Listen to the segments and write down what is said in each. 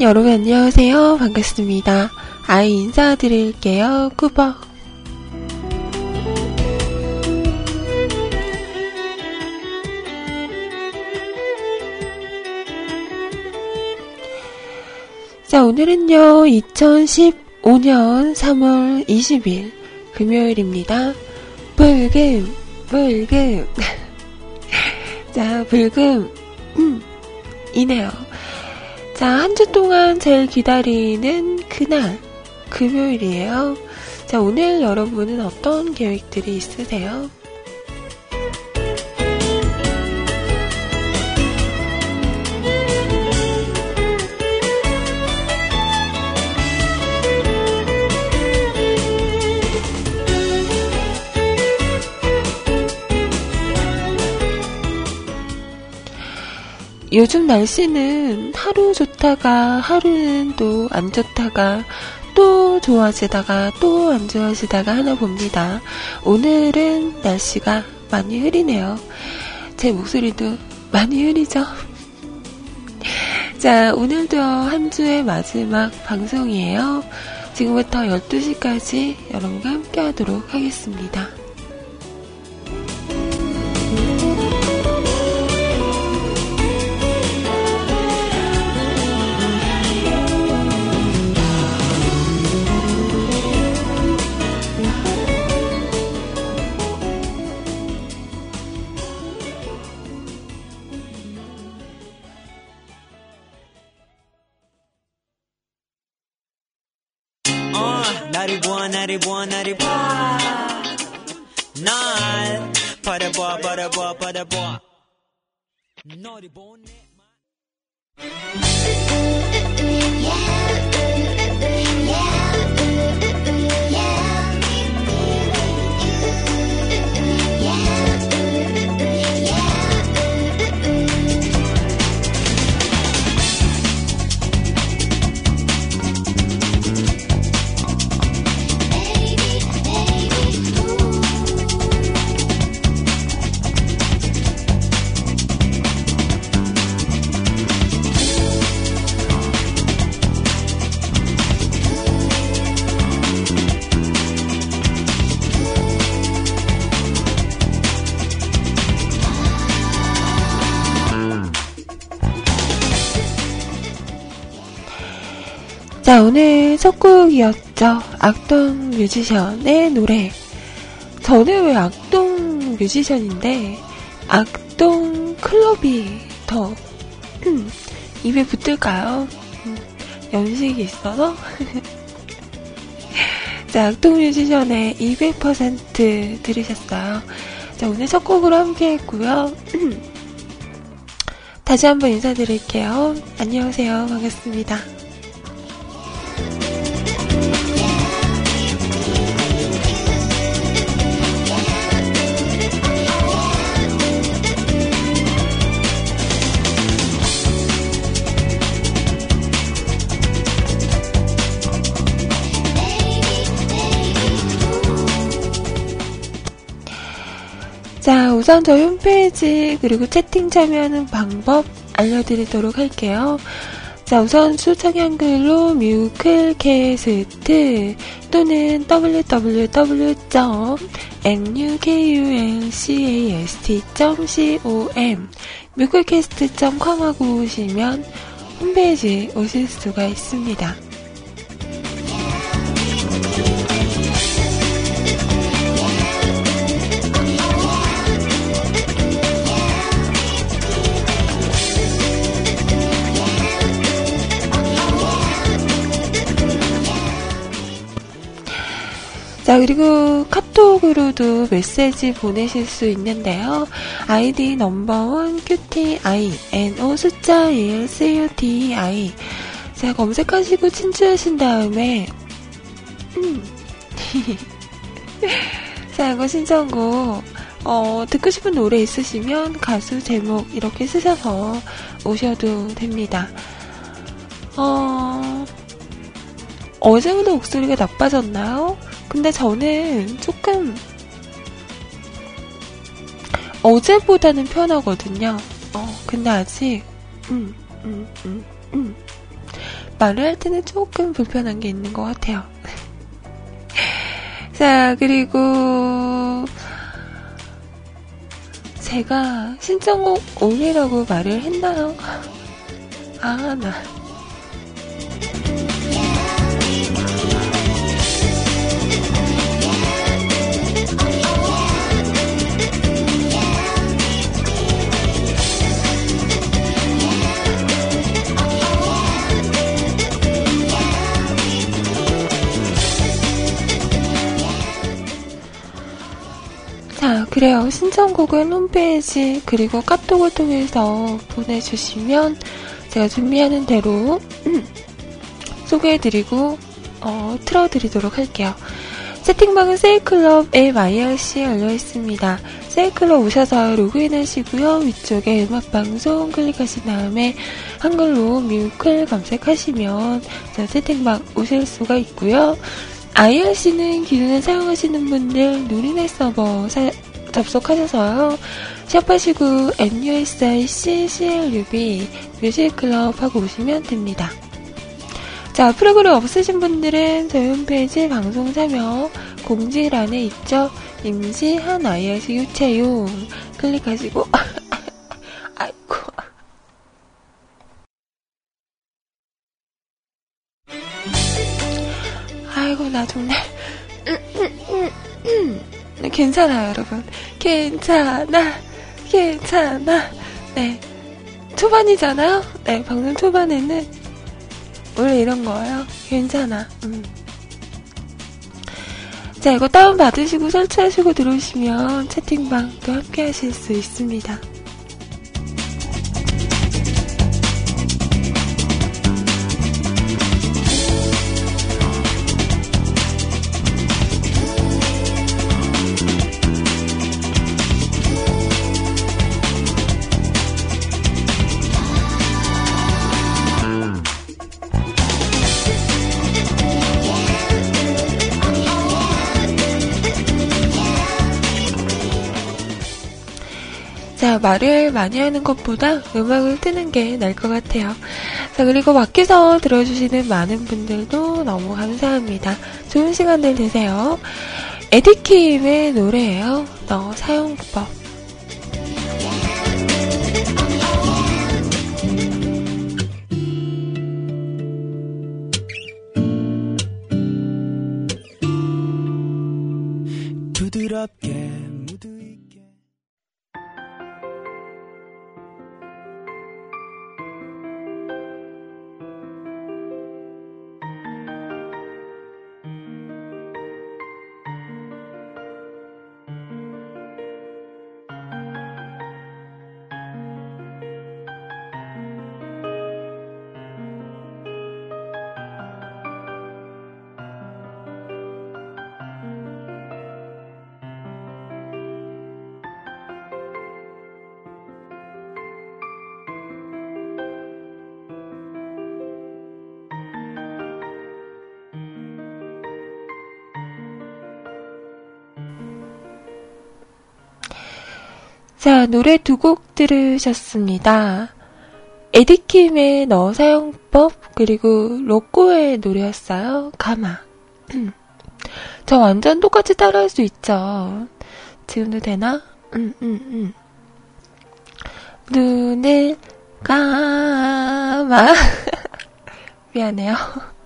짠! 여러분 안녕하세요. 반갑습니다. 아이 인사드릴게요. 꾸벅. 자, 오늘은요, 2015년 3월 20일 금요일입니다. 불금, 불금. 자, 불금, 음, 이네요. 자, 한 주 동안 제일 기다리는 그날, 금요일이에요. 자, 오늘 여러분은 어떤 계획들이 있으세요? 요즘 날씨는 하루 좋다가 하루는 또 안 좋다가 또 좋아지다가 또 안 좋아지다가 하나 봅니다. 오늘은 날씨가 많이 흐리네요. 제 목소리도 많이 흐리죠? 자, 오늘도 한 주의 마지막 방송이에요. 지금부터 12시까지 여러분과 함께 하도록 하겠습니다. 나를 보아 나를 보아 나를 보아 날바 곡이었죠. 악동 뮤지션의 노래. 저는 왜 악동 뮤지션인데, 악동 클럽이 더, 음, 입에 붙을까요? 음, 연식이 있어서? 자, 악동 뮤지션의 200% 들으셨어요. 자, 오늘 첫 곡으로 함께 했고요. 다시 한번 인사드릴게요. 안녕하세요. 반갑습니다. 우선 저희 홈페이지 그리고 채팅 참여하는 방법 알려드리도록 할게요. 자, 우선 수청 한글로 뮤클캐스트 또는 www.nukulcast.com 뮤클캐스트.com 하고 오시면 홈페이지 오실 수가 있습니다. 자, 그리고 카톡으로도 메시지 보내실 수 있는데요. 아이디 넘버원 QTI, NO 숫자 1, CUTI. 자, 검색하시고 친추하신 다음에, 음. 자, 이거 신청곡, 어, 듣고 싶은 노래 있으시면 가수 제목 이렇게 쓰셔서 오셔도 됩니다. 어, 어제보다 목소리가 나빠졌나요? 근데 저는 조금 어제보다는 편하거든요. 어, 근데 아직 음, 음, 음, 음. 말을 할 때는 조금 불편한 게 있는 것 같아요. 자, 그리고 제가 신청곡 올리라고 말을 했나요? 아, 나. 그래요. 신청곡은 홈페이지 그리고 카톡을 통해서 보내주시면 제가 준비하는 대로 소개해드리고 어, 틀어드리도록 할게요. 채팅방은 세이클럽 MIRC 열려 있습니다. 세이클럽 오셔서 로그인 하시고요. 위쪽에 음악방송 클릭하신 다음에 한글로 뮤클 검색하시면 저 채팅방 오실 수가 있고요. IRC는 기존에 사용하시는 분들 누리넷 서버 사, 접속하셔서요. 샵하시고 MUSIC CLUB 뮤직클럽 하고 오시면 됩니다. 자, 프로그램 없으신 분들은 저희 홈페이지 방송 참여 공지란에 있죠. 임시한 IRC 유채용 클릭하시고 아이고 아이고 나 정말 괜찮아요 여러분. 괜찮아 괜찮아. 네 초반이잖아요? 네 방송 초반에는 원래 이런 거예요. 괜찮아 음. 자 이거 다운받으시고 설치하시고 들어오시면 채팅방도 함께 하실 수 있습니다 말을 많이 하는 것보다 음악을 트는 게 나을 것 같아요. 자, 그리고 밖에서 들어주시는 많은 분들도 너무 감사합니다. 좋은 시간들 되세요. 에디킴의 노래예요. 너 사용법. 부드럽게 노래 두 곡 들으셨습니다. 에디킴의 너 사용법, 그리고 로꼬의 노래였어요. 가마. 저 완전 똑같이 따라할 수 있죠. 지금도 되나? 음, 음, 음. 눈을 감아. 미안해요.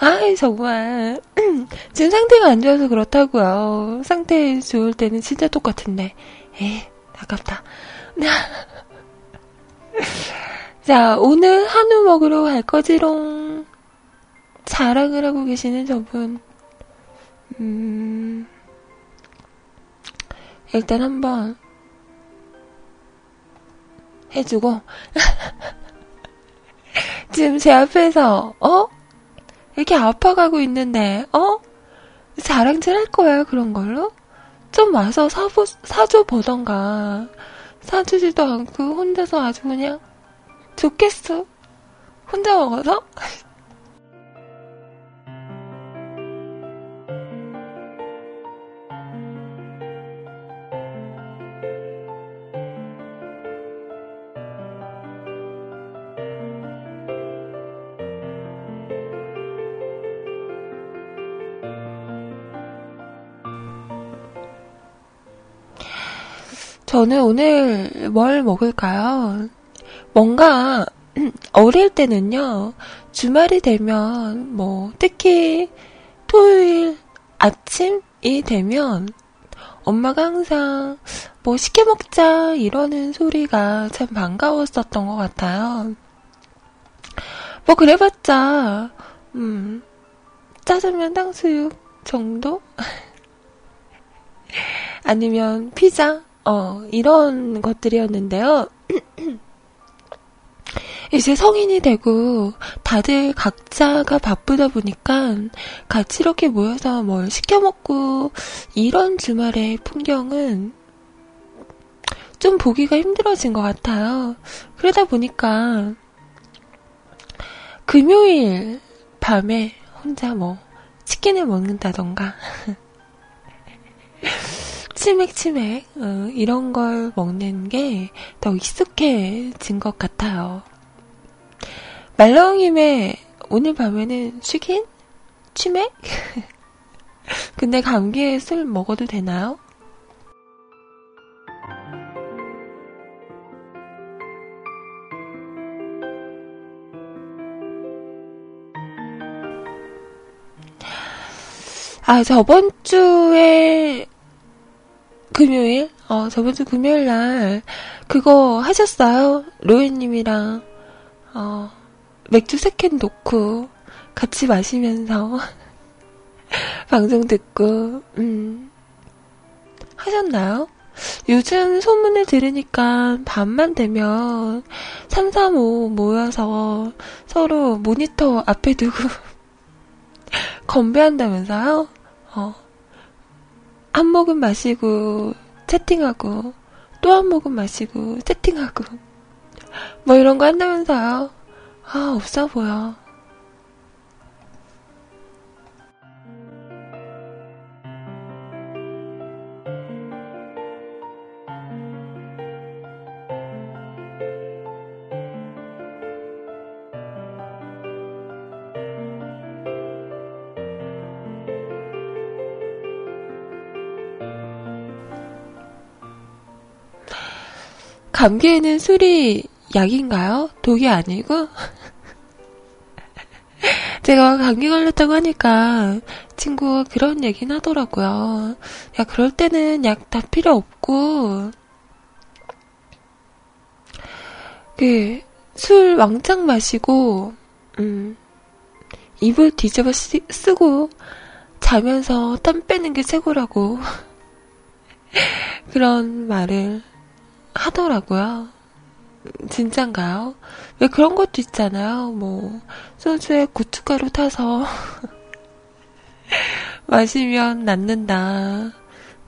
아이, 정말. 지금 상태가 안 좋아서 그렇다고요. 상태 좋을 때는 진짜 똑같은데. 에이, 아깝다. 자, 오늘 한우 먹으러 갈 거지롱. 자랑을 하고 계시는 저분. 음, 일단 한번 해주고. 지금 제 앞에서, 어? 이렇게 아파가고 있는데, 어? 자랑질 할 거야, 그런 걸로? 좀 와서 사보, 사줘 보던가. 사주지도 않고, 혼자서 아주 그냥, 좋겠어. 혼자 먹어서? 저는 오늘 뭘 먹을까요? 뭔가 어릴 때는요, 주말이 되면, 뭐, 특히 토요일 아침이 되면, 엄마가 항상 뭐 시켜 먹자 이러는 소리가 참 반가웠었던 것 같아요. 뭐 그래봤자, 음, 짜장면 탕수육 정도? 아니면 피자? 어, 이런 것들이었는데요. 이제 성인이 되고 다들 각자가 바쁘다 보니까 같이 이렇게 모여서 뭘 시켜 먹고 이런 주말의 풍경은 좀 보기가 힘들어진 것 같아요. 그러다 보니까 금요일 밤에 혼자 뭐 치킨을 먹는다던가 치맥치맥 어, 이런 걸 먹는 게 더 익숙해진 것 같아요. 말렁님의 오늘 밤에는 쉬긴? 치맥? 근데 감기에 술 먹어도 되나요? 아, 저번 주에 금요일? 어, 저번 주 금요일 날 그거 하셨어요? 로엔님이랑 어, 맥주 세캔 놓고 같이 마시면서 방송 듣고 음, 하셨나요? 요즘 소문을 들으니까 밤만 되면 3, 3, 5 모여서 서로 모니터 앞에 두고 건배한다면서요? 어. 한 모금 마시고 채팅하고 또 한 모금 마시고 채팅하고 뭐 이런 거 한다면서요? 아, 없어 보여. 감기에는 술이 약인가요? 독이 아니고? 제가 감기 걸렸다고 하니까 친구가 그런 얘기는 하더라고요. 야, 그럴 때는 약 다 필요 없고, 그, 술 왕창 마시고, 음, 입을 뒤집어 쓰, 쓰고, 자면서 땀 빼는 게 최고라고. 그런 말을 하더라고요. 진짠가요? 왜 그런 것도 있잖아요. 뭐, 소주에 고춧가루 타서 마시면 낫는다.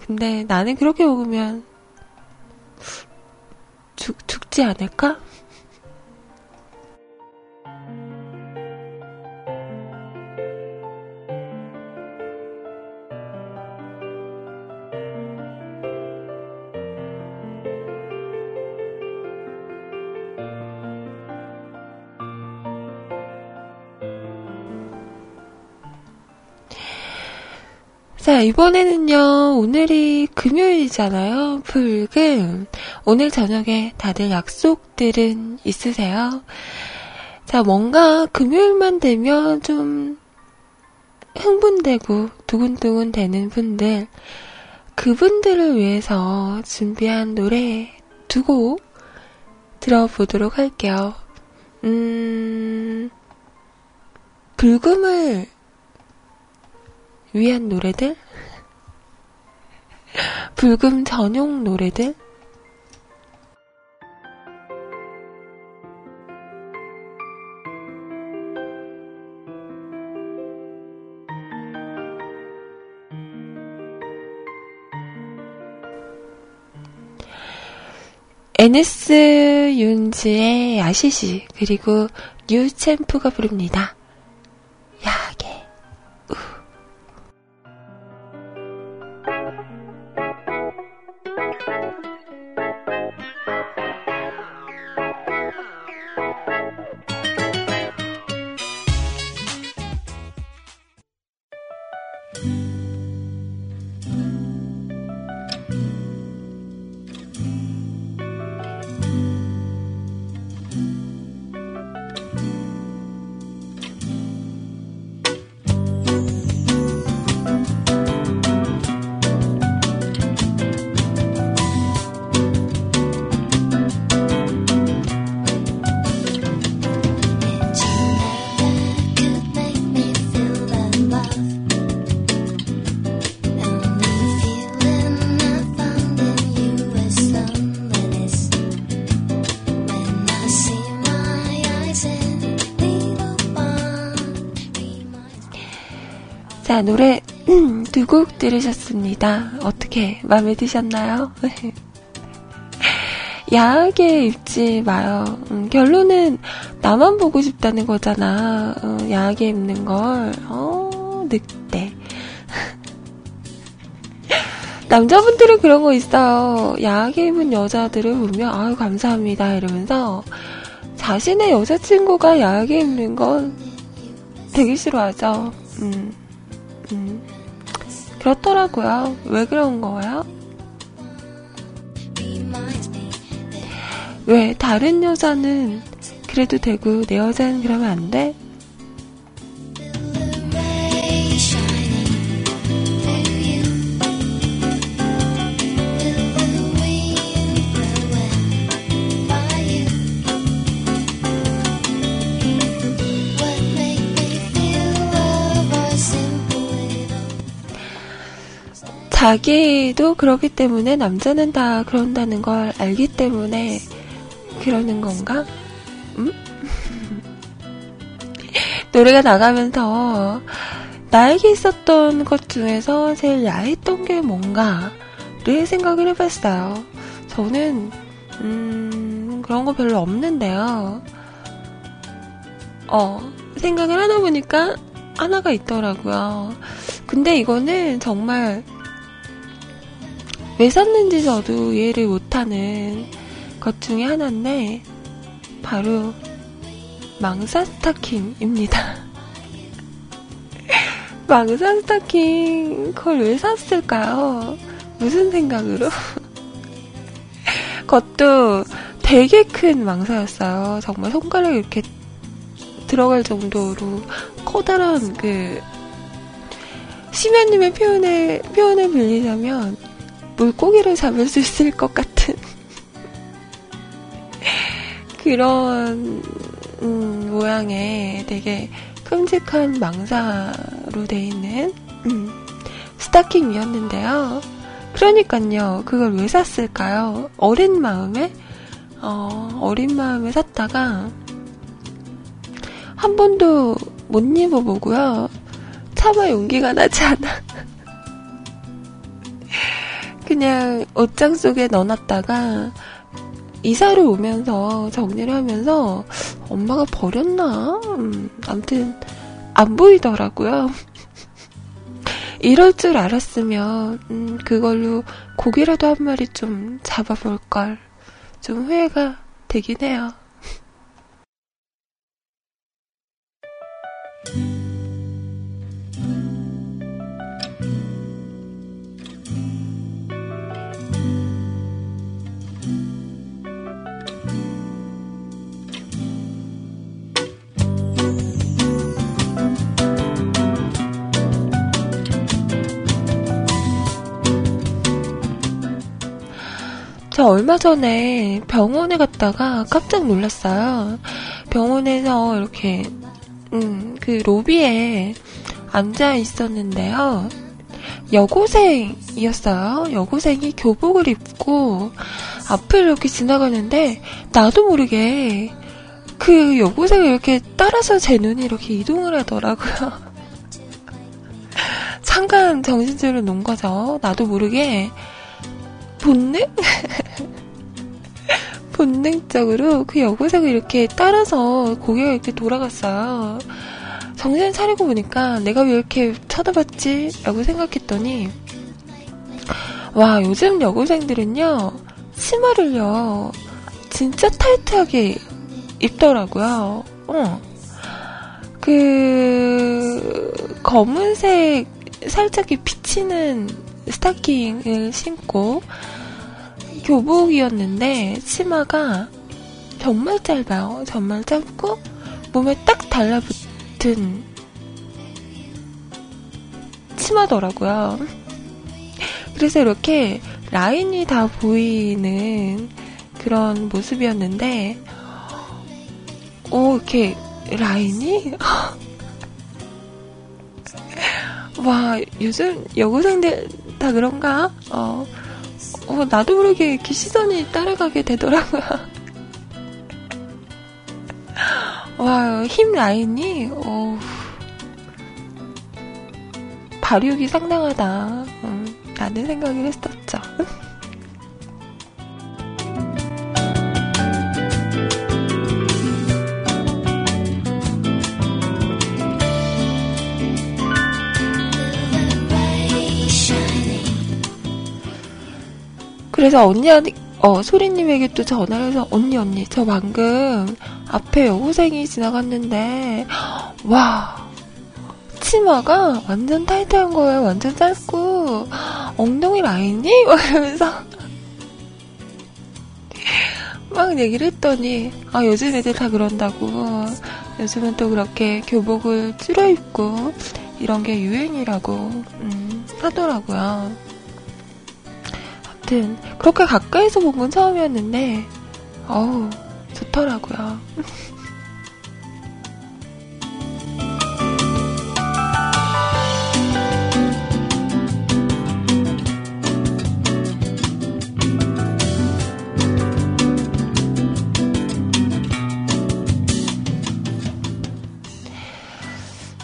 근데 나는 그렇게 먹으면 죽, 죽지 않을까? 이번에는요, 오늘이 금요일이잖아요. 불금. 오늘 저녁에 다들 약속들은 있으세요? 자, 뭔가 금요일만 되면 좀 흥분되고 두근두근 되는 분들, 그분들을 위해서 준비한 노래 두 곡 들어보도록 할게요. 음, 불금을 위한 노래들? 불금 전용 노래들? 에네스 윤지의 야시시 그리고 뉴챔프가 부릅니다. 자, 노래 두 곡 들으셨습니다. 어떻게 마음에 드셨나요? 야하게 입지 마요. 음, 결론은 나만 보고 싶다는 거잖아. 어, 야하게 입는 걸. 어, 늑대. 남자분들은 그런 거 있어요. 야하게 입은 여자들을 보면, 아유, 감사합니다. 이러면서 자신의 여자친구가 야하게 입는 건 되게 싫어하죠. 음. 음, 그렇더라고요. 왜 그런 거예요? 왜 다른 여자는 그래도 되고 내 여자는 그러면 안 돼? 자기도 그러기 때문에 남자는 다 그런다는 걸 알기 때문에 그러는 건가? 음? 노래가 나가면서 나에게 있었던 것 중에서 제일 야했던 게 뭔가를 생각을 해봤어요. 저는 음, 그런 거 별로 없는데요. 어, 생각을 하다 보니까 하나가 있더라고요. 근데 이거는 정말 왜 샀는지 저도 이해를 못하는 것 중에 하나인데 바로 망사 스타킹입니다. 망사 스타킹 그걸 왜 샀을까요? 무슨 생각으로? 그것도 되게 큰 망사였어요. 정말 손가락이 이렇게 들어갈 정도로 커다란 그 심연님의 표현을 표현을 빌리자면 물고기를 잡을 수 있을 것 같은 그런 음, 모양의 되게 큼직한 망사로 돼 있는 음, 스타킹이었는데요. 그러니까요, 그걸 왜 샀을까요? 어린 마음에 어, 어린 마음에 샀다가 한 번도 못 입어보고요. 차마 용기가 나지 않아. 그냥 옷장 속에 넣어놨다가 이사를 오면서 정리를 하면서 엄마가 버렸나? 음, 아무튼 안 보이더라고요. 이럴 줄 알았으면 음, 그걸로 고기라도 한 마리 좀 잡아볼 걸. 좀 후회가 되긴 해요. 저 얼마 전에 병원에 갔다가 깜짝 놀랐어요. 병원에서 이렇게, 음, 그 로비에 앉아 있었는데요. 여고생이었어요. 여고생이 교복을 입고 앞을 이렇게 지나가는데, 나도 모르게 그 여고생을 이렇게 따라서 제 눈이 이렇게 이동을 하더라고요. 잠깐 정신줄을 놓은 거죠. 나도 모르게 본능? 본능적으로 그 여고생을 이렇게 따라서 고개가 이렇게 돌아갔어요. 정신 차리고 보니까 내가 왜 이렇게 쳐다봤지? 라고 생각했더니, 와, 요즘 여고생들은요, 치마를요, 진짜 타이트하게 입더라고요. 어. 그, 검은색 살짝 비치는 스타킹을 신고 교복이었는데 치마가 정말 짧아요. 정말 짧고 몸에 딱 달라붙은 치마더라고요. 그래서 이렇게 라인이 다 보이는 그런 모습이었는데, 오, 이렇게 라인이? 와, 요즘 여고생들 다 그런가? 어, 어, 나도 모르게 이렇게 시선이 따라가게 되더라고요. 와, 힘 라인이, 어, 발육이 상당하다. 음, 라는 생각을 했었죠. 그래서 언니한테, 어, 소리님에게 또 전화를 해서, 언니, 언니, 저 방금 앞에 여고생이 지나갔는데, 와, 치마가 완전 타이트한 거예요. 완전 짧고, 엉덩이 라인이? 막 이러면서. 막 얘기를 했더니, 아, 요즘 애들 다 그런다고. 요즘은 또 그렇게 교복을 줄여 입고, 이런 게 유행이라고, 음, 하더라고요. 아무튼, 그렇게 가까이서 본 건 처음이었는데, 어우, 좋더라고요.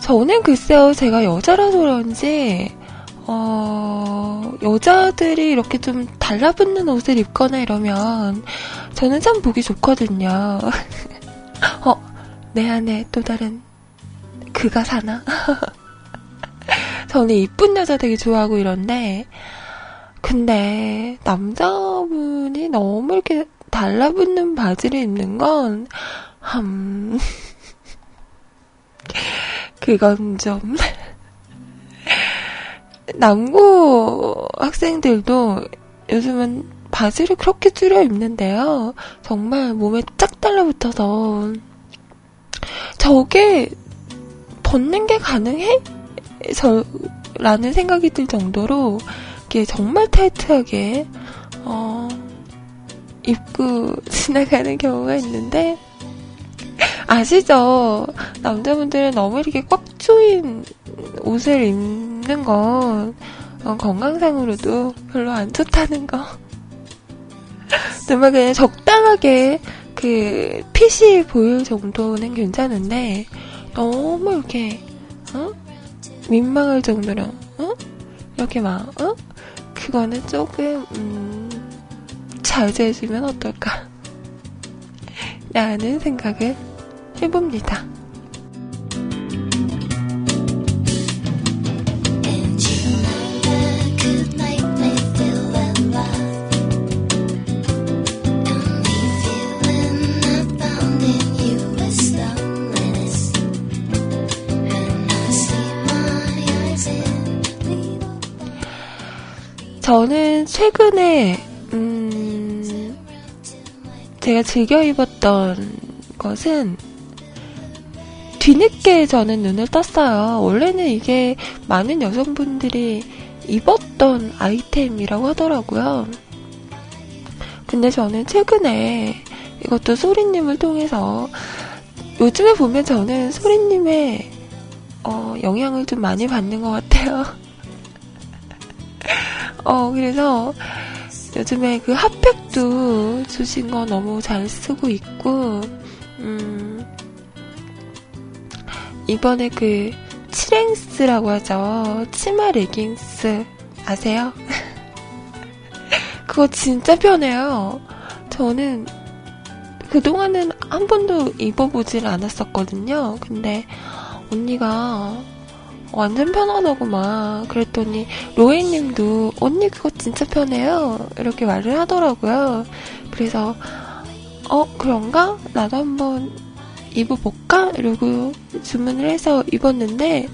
저는 글쎄요, 제가 여자라서 그런지, 어, 여자들이 이렇게 좀 달라붙는 옷을 입거나 이러면, 저는 참 보기 좋거든요. 어, 내 안에 또 다른 그가 사나? 저는 이쁜 여자 되게 좋아하고 이런데, 근데 남자분이 너무 이렇게 달라붙는 바지를 입는 건, 음, 그건 좀 남고 학생들도 요즘은 바지를 그렇게 줄여 입는데요. 정말 몸에 쫙 달라붙어서 저게 벗는 게 가능해? 저, 라는 생각이 들 정도로 이게 정말 타이트하게 어, 입고 지나가는 경우가 있는데 아시죠? 남자분들은 너무 이렇게 꽉 조인 옷을 입는 건 어, 건강상으로도 별로 안 좋다는 거. 정말 그냥 적당하게 그 핏이 보일 정도는 괜찮은데 너무 이렇게 어? 민망할 정도로 어? 이렇게 막 어? 그거는 조금 음, 자제해주면 어떨까? 라는 생각을 해봅니다. 저는 최근에 음 제가 즐겨 입었던 것은 뒤늦게 저는 눈을 떴어요. 원래는 이게 많은 여성분들이 입었던 아이템이라고 하더라고요. 근데 저는 최근에 이것도 소리님을 통해서 요즘에 보면 저는 소리님의 어, 영향을 좀 많이 받는 것 같아요. 어, 그래서 요즘에 그 핫팩도 주신 거 너무 잘 쓰고 있고, 음, 이번에 그 치랭스라고 하죠. 치마 레깅스 아세요? 그거 진짜 편해요. 저는 그동안은 한 번도 입어보질 않았었거든요. 근데 언니가 완전 편하다고 막 그랬더니 로에님도 언니 그거 진짜 편해요. 이렇게 말을 하더라고요. 그래서 어 그런가? 나도 한번 입어볼까? 이러고 주문을 해서 입었는데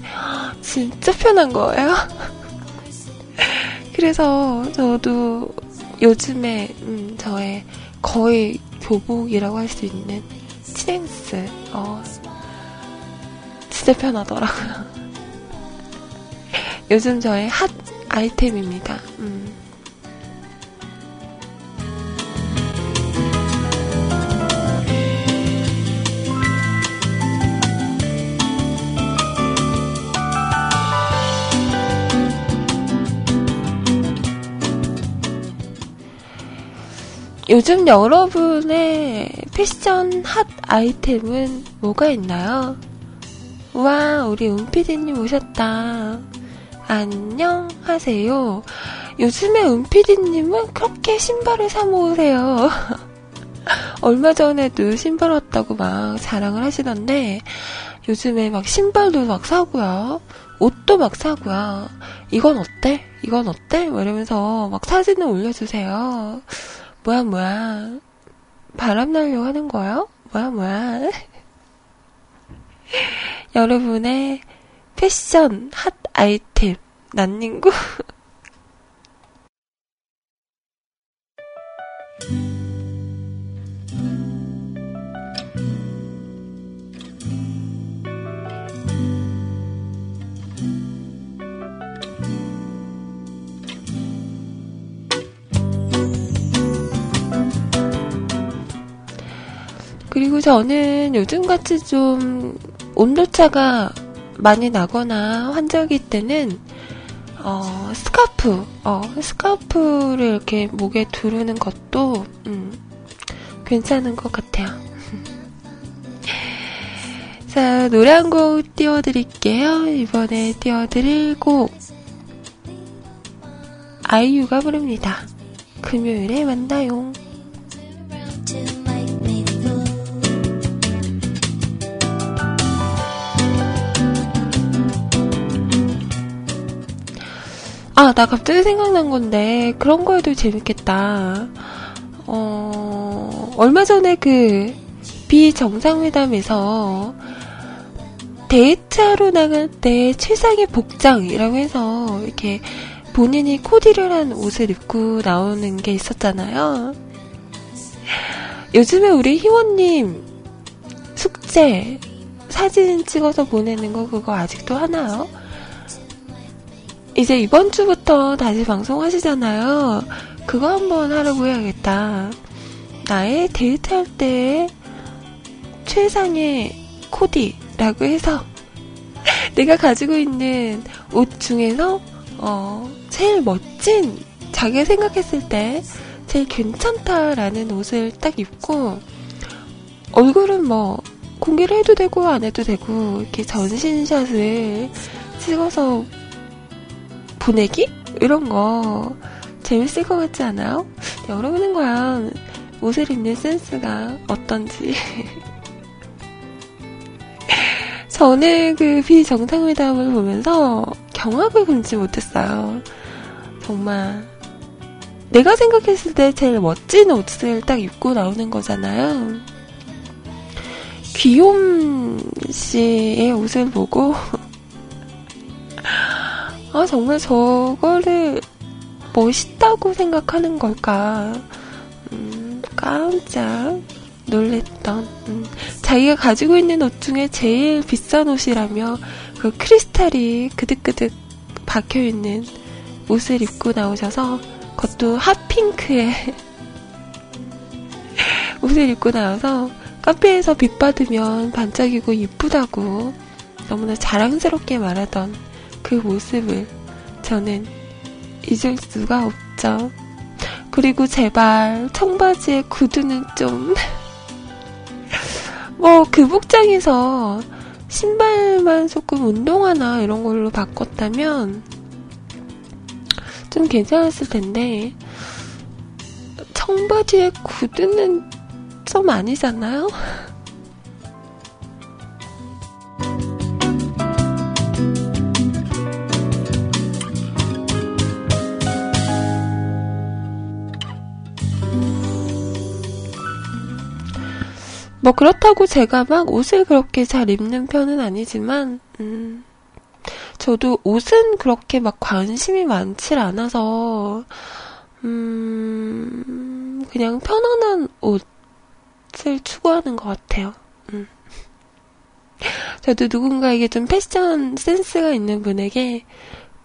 진짜 편한 거예요. 그래서 저도 요즘에 음, 저의 거의 교복이라고 할 수 있는 치행스 어, 진짜 편하더라고요. 요즘 저의 핫 아이템입니다. 음. 요즘 여러분의 패션 핫 아이템은 뭐가 있나요? 와, 우리 은피디님 오셨다. 안녕하세요. 요즘에 은피디님은 그렇게 신발을 사 모으세요. 얼마 전에도 신발 왔다고 막 자랑을 하시던데, 요즘에 막 신발도 막 사고요. 옷도 막 사고요. 이건 어때? 이건 어때? 뭐 이러면서 막 사진을 올려주세요. 뭐야, 뭐야. 바람 날려고 하는 거야? 뭐야, 뭐야. 여러분의 패션 핫 아이템, 난닝구. 그리고 저는 요즘같이 좀 온도차가 많이 나거나 환절기 때는 어, 스카프, 어, 스카프를 이렇게 목에 두르는 것도 음, 괜찮은 것 같아요. 자, 노래 한 곡 띄워드릴게요. 이번에 띄워드릴 곡 아이유가 부릅니다. 금요일에 만나요. 나 갑자기 생각난 건데, 그런 거에도 재밌겠다. 어, 얼마 전에 그, 비정상회담에서, 데이트하러 나갈 때 최상의 복장이라고 해서, 이렇게 본인이 코디를 한 옷을 입고 나오는 게 있었잖아요. 요즘에 우리 희원님, 숙제, 사진 찍어서 보내는 거 그거 아직도 하나요? 이제 이번 주부터 다시 방송하시잖아요. 그거 한번 하려고 해야겠다. 나의 데이트할 때 최상의 코디라고 해서 내가 가지고 있는 옷 중에서 어, 제일 멋진 자기가 생각했을 때 제일 괜찮다라는 옷을 딱 입고 얼굴은 뭐 공개를 해도 되고 안 해도 되고 이렇게 전신샷을 찍어서 보내기? 이런 거 재밌을 것 같지 않아요? 여러분은 과연 옷을 입는 센스가 어떤지. 저는 그 비정상회담을 보면서 경악을 금치 못했어요. 정말. 내가 생각했을 때 제일 멋진 옷을 딱 입고 나오는 거잖아요. 귀욤 씨의 옷을 보고 아, 정말 저거를 멋있다고 생각하는 걸까? 음, 깜짝 놀랬던, 음, 자기가 가지고 있는 옷 중에 제일 비싼 옷이라며 그 크리스탈이 그득그득 박혀있는 옷을 입고 나오셔서 그것도 핫핑크의 옷을 입고 나와서 카페에서 빛 받으면 반짝이고 이쁘다고 너무나 자랑스럽게 말하던 그 모습을 저는 잊을 수가 없죠. 그리고 제발 청바지에 구두는 좀, 뭐, 그 복장에서 신발만 조금 운동화나 이런 걸로 바꿨다면 좀 괜찮았을 텐데, 청바지에 구두는 좀 아니잖아요? 뭐 그렇다고 제가 막 옷을 그렇게 잘 입는 편은 아니지만, 음, 저도 옷은 그렇게 막 관심이 많지 않아서, 음, 그냥 편안한 옷을 추구하는 것 같아요. 음. 저도 누군가에게 좀 패션 센스가 있는 분에게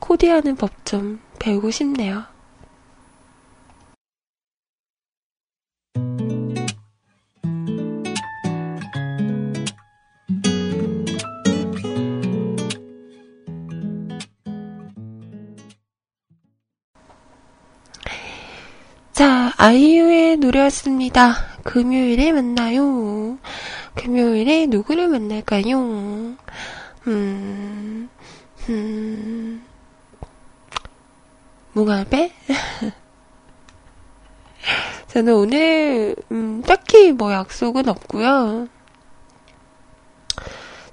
코디하는 법 좀 배우고 싶네요. 아이유의 노래였습니다. 금요일에 만나요. 금요일에 누구를 만날까요? 음, 음, 뭉알배? 저는 오늘, 음, 딱히 뭐 약속은 없고요.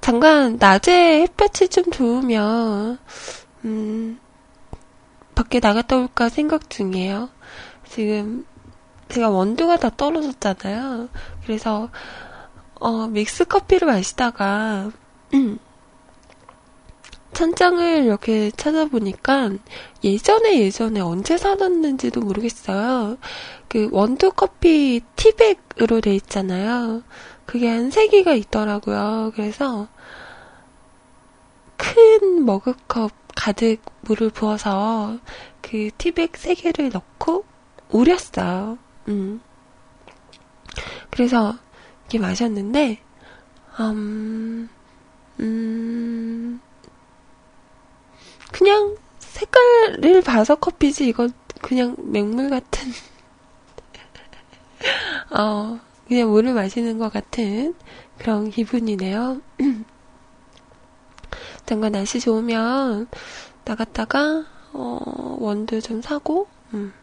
잠깐, 낮에 햇볕이 좀 좋으면, 음, 밖에 나갔다 올까 생각 중이에요. 지금, 제가 원두가 다 떨어졌잖아요. 그래서, 어, 믹스 커피를 마시다가, 음, 찬장을 이렇게 찾아보니까 예전에 예전에 언제 사놨는지도 모르겠어요. 그 원두 커피 티백으로 돼 있잖아요. 그게 한 3개가 있더라고요. 그래서 큰 머그컵 가득 물을 부어서 그 티백 3개를 넣고 우렸어요. 음. 그래서 이게 마셨는데, 음, 음, 그냥 색깔을 봐서 커피지 이거 그냥 맹물 같은 어 그냥 물을 마시는 것 같은 그런 기분이네요. 잠깐 날씨 좋으면 나갔다가 어 원두 좀 사고 음,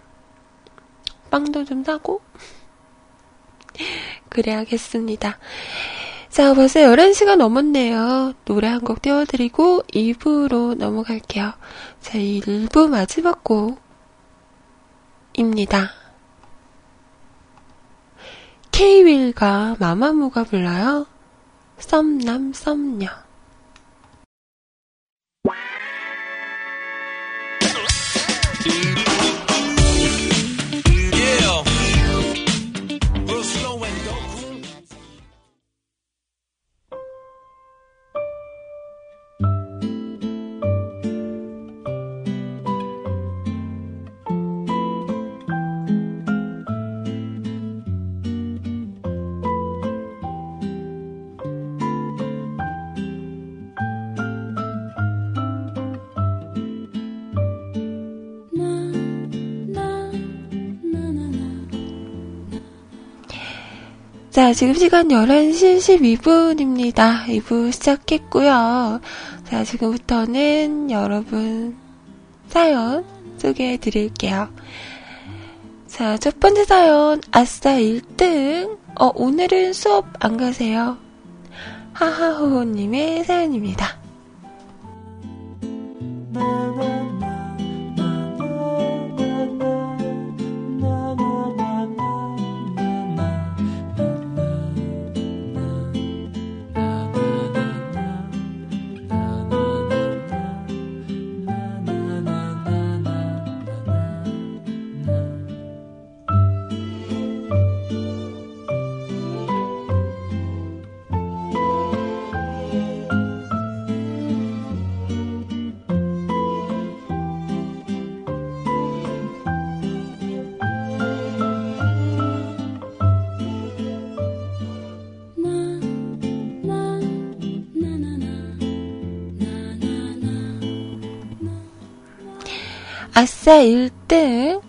빵도 좀 사고 그래야겠습니다. 자, 벌써 11시가 넘었네요. 노래 한 곡 띄워드리고 2부로 넘어갈게요. 자, 1부 마지막 곡입니다. 케이윌과 마마무가 불러요. 썸남 썸녀. 자, 지금 시간 11시 12분입니다. 2부 시작했고요. 자, 지금부터는 여러분 사연 소개해 드릴게요. 자, 첫 번째 사연, 아싸 1등. 어, 오늘은 수업 안 가세요? 하하호호님의 사연입니다. 아싸 1등.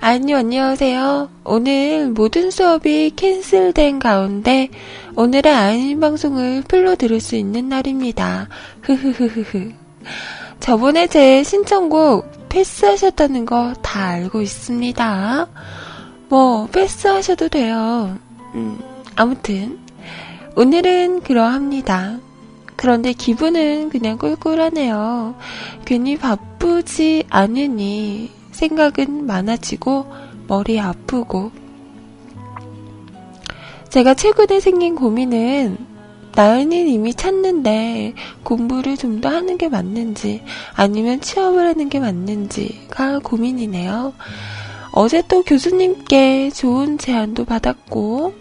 아니, 안녕하세요. 오늘 모든 수업이 캔슬된 가운데 오늘의 아닌 방송을 풀로 들을 수 있는 날입니다. 흐흐흐흐흐. 저번에 제 신청곡 패스하셨다는 거 다 알고 있습니다. 뭐, 패스하셔도 돼요. 음, 아무튼, 오늘은 그러합니다. 그런데 기분은 그냥 꿀꿀하네요. 괜히 바쁘지 않으니 생각은 많아지고 머리 아프고. 제가 최근에 생긴 고민은 나연이 이미 찾는데 공부를 좀 더 하는 게 맞는지 아니면 취업을 하는 게 맞는지가 고민이네요. 어제 또 교수님께 좋은 제안도 받았고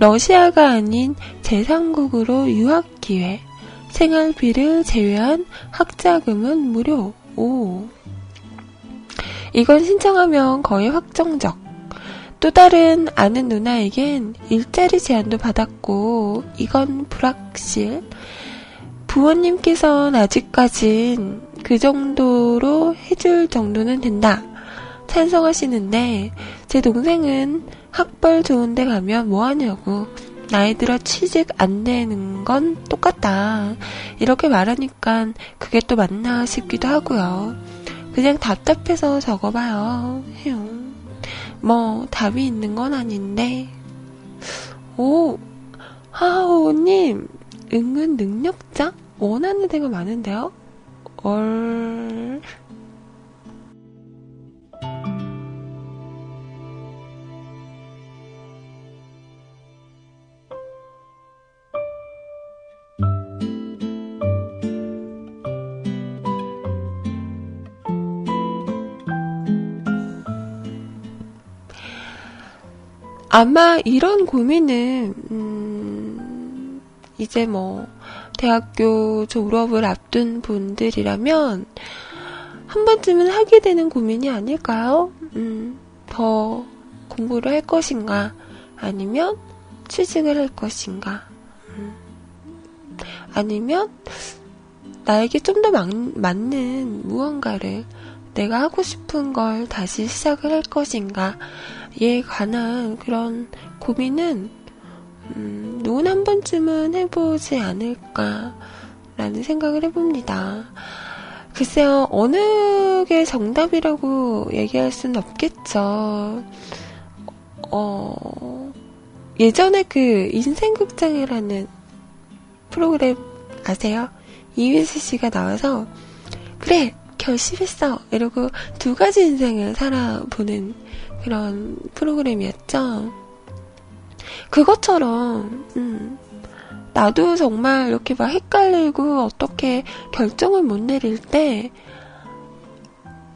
러시아가 아닌 제3국으로 유학 기회, 생활비를 제외한 학자금은 무료. 오. 이건 신청하면 거의 확정적. 또 다른 아는 누나에겐 일자리 제안도 받았고, 이건 불확실. 부모님께서는 아직까진 그 정도로 해줄 정도는 된다. 찬성하시는데, 제 동생은 학벌 좋은데 가면 뭐 하냐고. 나이 들어 취직 안 되는 건 똑같다. 이렇게 말하니까 그게 또 맞나 싶기도 하고요. 그냥 답답해서 적어봐요. 휴. 뭐, 답이 있는 건 아닌데. 오, 하하오님, 은근 능력자? 원하는 데가 많은데요? 얼... 아마 이런 고민은, 음, 이제 뭐, 대학교 졸업을 앞둔 분들이라면, 한 번쯤은 하게 되는 고민이 아닐까요? 음, 더 공부를 할 것인가, 아니면 취직을 할 것인가, 음, 아니면 나에게 좀 더 맞는 무언가를 내가 하고 싶은 걸 다시 시작을 할 것인가, 에 관한 그런 고민은 음, 누군 한 번쯤은 해보지 않을까라는 생각을 해봅니다. 글쎄요, 어느 게 정답이라고 얘기할 수는 없겠죠. 어, 예전에 그 인생극장이라는 프로그램 아세요? 이휘수 씨가 나와서, 그래, 결심했어! 이러고 두 가지 인생을 살아보는 그런 프로그램이었죠. 그것처럼, 음, 나도 정말 이렇게 막 헷갈리고 어떻게 결정을 못 내릴 때,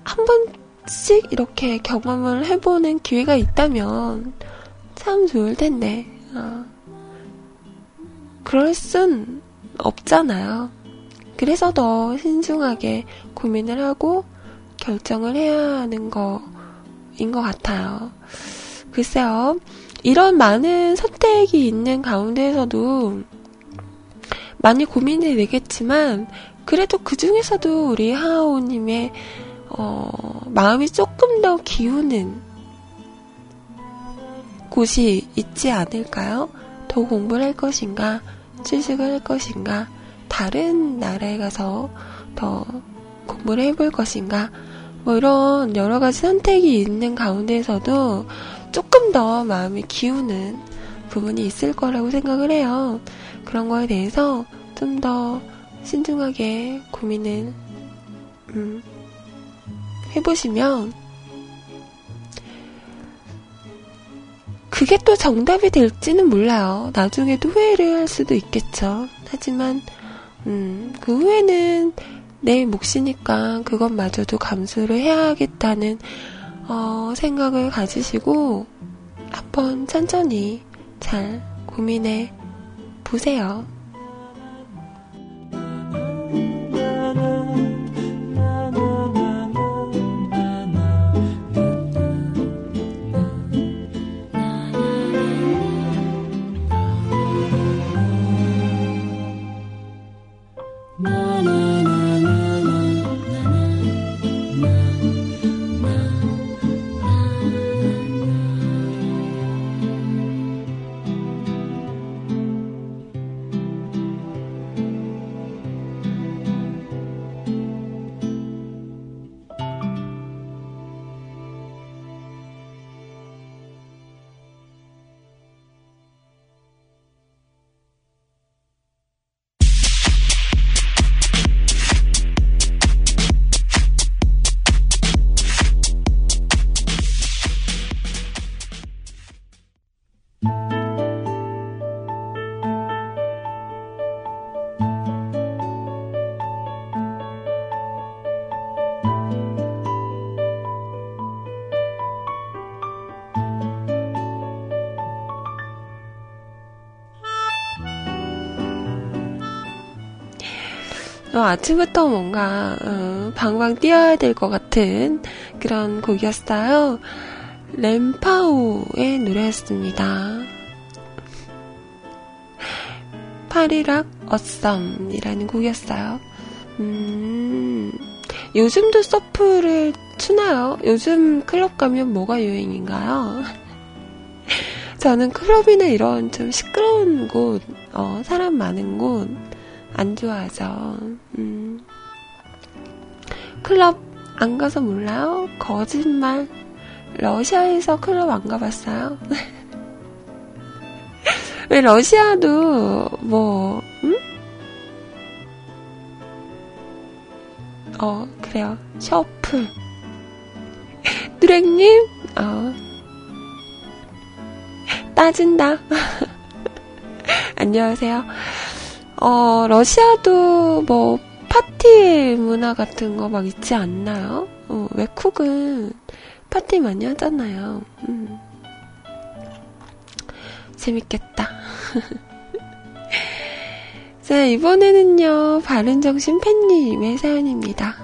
한 번씩 이렇게 경험을 해보는 기회가 있다면 참 좋을 텐데, 어. 그럴 순 없잖아요. 그래서 더 신중하게 고민을 하고 결정을 해야 하는 거 인 것 같아요. 글쎄요, 이런 많은 선택이 있는 가운데에서도 많이 고민이 되겠지만, 그래도 그 중에서도 우리 하하오님의, 어, 마음이 조금 더 기우는 곳이 있지 않을까요? 더 공부를 할 것인가, 취직을 할 것인가, 다른 나라에 가서 더 공부를 해볼 것인가, 뭐 이런 여러 가지 선택이 있는 가운데서도 조금 더 마음이 기우는 부분이 있을 거라고 생각을 해요. 그런 거에 대해서 좀 더 신중하게 고민을 음, 해보시면 그게 또 정답이 될지는 몰라요. 나중에도 후회를 할 수도 있겠죠. 하지만 음, 그 후회는 내 몫이니까 그것마저도 감수를 해야겠다는 어, 생각을 가지시고 한번 천천히 잘 고민해 보세요. 아침부터 뭔가 어, 방방 뛰어야 될 것 같은 그런 곡이었어요. 램파오의 노래였습니다. 파리락 어썸이라는 곡이었어요. 음, 요즘도 서프를 추나요? 요즘 클럽 가면 뭐가 유행인가요? 저는 클럽이나 이런 좀 시끄러운 곳, 어, 사람 많은 곳, 안 좋아하죠. 음. 클럽 안 가서 몰라요? 거짓말. 러시아에서 클럽 안 가봤어요? 왜 러시아도 뭐 응? 어 그래요 셔플 누랭님 어 따진다 안녕하세요 어 러시아도 뭐 파티 문화 같은 거 막 있지 않나요? 어, 외국은 파티 많이 하잖아요. 음. 재밌겠다. 자, 이번에는요, 바른정신 팬님의 사연입니다.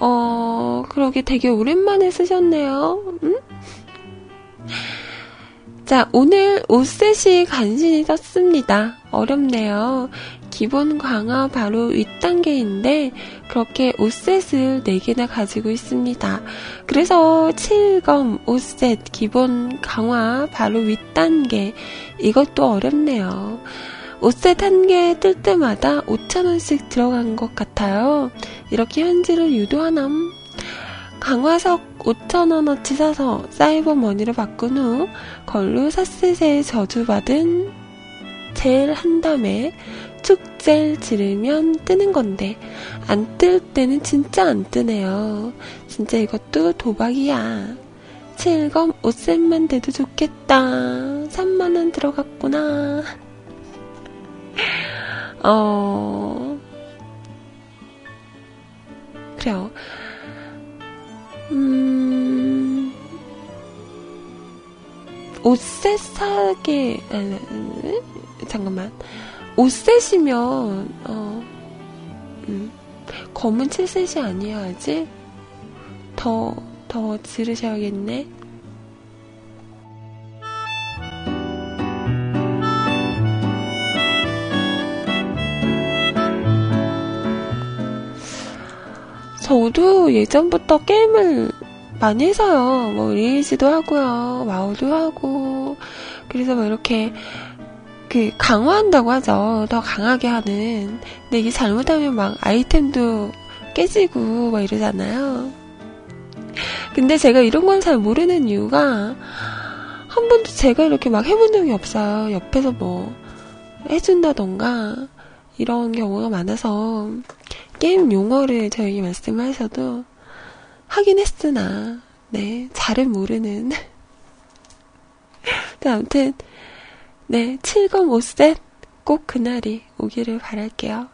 어, 그러게 되게 오랜만에 쓰셨네요. 응? 자, 오늘 옷셋이 간신히 썼습니다. 어렵네요. 기본 강화 바로 윗단계인데, 그렇게 옷셋을 4개나 가지고 있습니다. 그래서 7검 옷셋 기본 강화 바로 윗단계. 이것도 어렵네요. 옷셋 한 개 뜰 때마다 5천원씩 들어간 것 같아요. 이렇게 현질을 유도하남. 강화석 5천원어치 사서 사이버 머니로 바꾼 후 걸로 사스세에 저주받은 젤 한 다음에 축젤 지르면 뜨는 건데 안 뜰 때는 진짜 안 뜨네요. 진짜 이것도 도박이야. 7검 옷셋만 돼도 좋겠다. 3만원 들어갔구나. 어, 그래요. 음, 옷셋 사게, 아니, 잠깐만. 옷셋이면, 어, 음, 검은 칠셋이 아니어야지. 더, 더 지르셔야겠네. 저도 예전부터 게임을 많이 해서요. 뭐, 리니지도 하고요. 와우도 하고. 그래서 뭐 이렇게, 그, 강화한다고 하죠. 더 강하게 하는. 근데 이게 잘못하면 막 아이템도 깨지고 막 이러잖아요. 근데 제가 이런 건 잘 모르는 이유가, 한 번도 제가 이렇게 막 해본 적이 없어요. 옆에서 뭐, 해준다던가, 이런 경우가 많아서, 게임 용어를 저에게 말씀하셔도 하긴 했으나, 네, 잘은 모르는. 네, 아무튼, 네, 7검 5셋 꼭 그날이 오기를 바랄게요.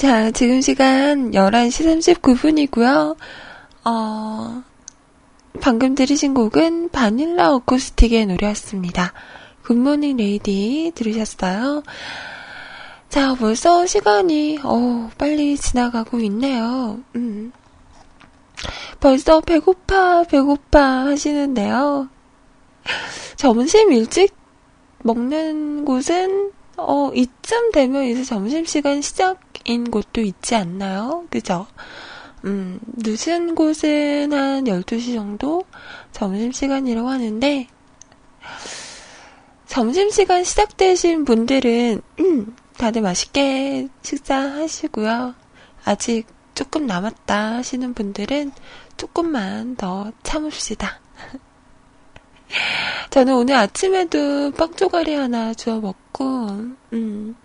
자, 지금 시간 11시 39분이고요. 어, 방금 들으신 곡은 바닐라 어쿠스틱의 노래였습니다. 굿모닝 레이디 들으셨어요? 자, 벌써 시간이, 어 빨리 지나가고 있네요. 음. 벌써 배고파, 배고파 하시는데요. 점심 일찍 먹는 곳은 어, 이쯤 되면 이제 점심시간 시작 인 곳도 있지 않나요? 그죠? 음, 늦은 곳은 한 12시 정도 점심시간이라고 하는데, 점심시간 시작되신 분들은, 음, 다들 맛있게 식사하시고요. 아직 조금 남았다 하시는 분들은 조금만 더 참읍시다. 저는 오늘 아침에도 빵 쪼가리 하나 주워 먹고, 음,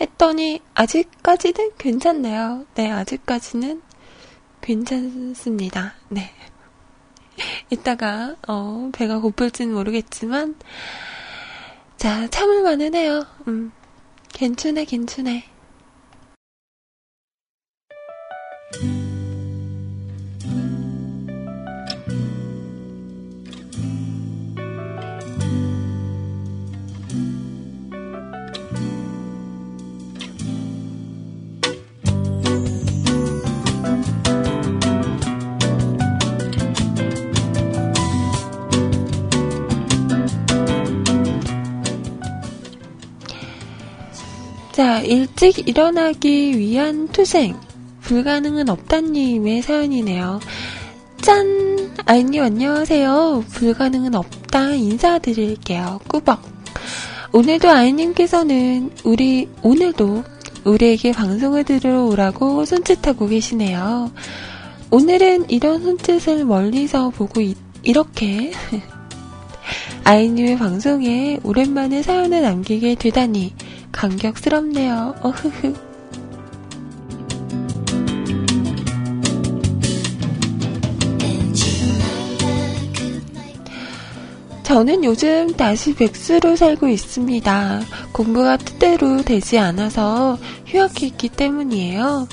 했더니, 아직까지는 괜찮네요. 네, 아직까지는 괜찮습니다. 네. 이따가, 어, 배가 고플지는 모르겠지만, 자, 참을만은 해요. 음, 괜찮네, 괜찮네. 자, 일찍 일어나기 위한 투생. 불가능은 없다님의 사연이네요. 짠! 아이님 안녕하세요. 불가능은 없다 인사드릴게요. 꾸벅. 오늘도 아이님께서는 우리, 오늘도 우리에게 방송을 들으러 오라고 손짓하고 계시네요. 오늘은 이런 손짓을 멀리서 보고 이, 이렇게 아이님의 방송에 오랜만에 사연을 남기게 되다니 감격스럽네요. 어흐흐. 저는 요즘 다시 백수로 살고 있습니다. 공부가 뜻대로 되지 않아서 휴학했기 때문이에요.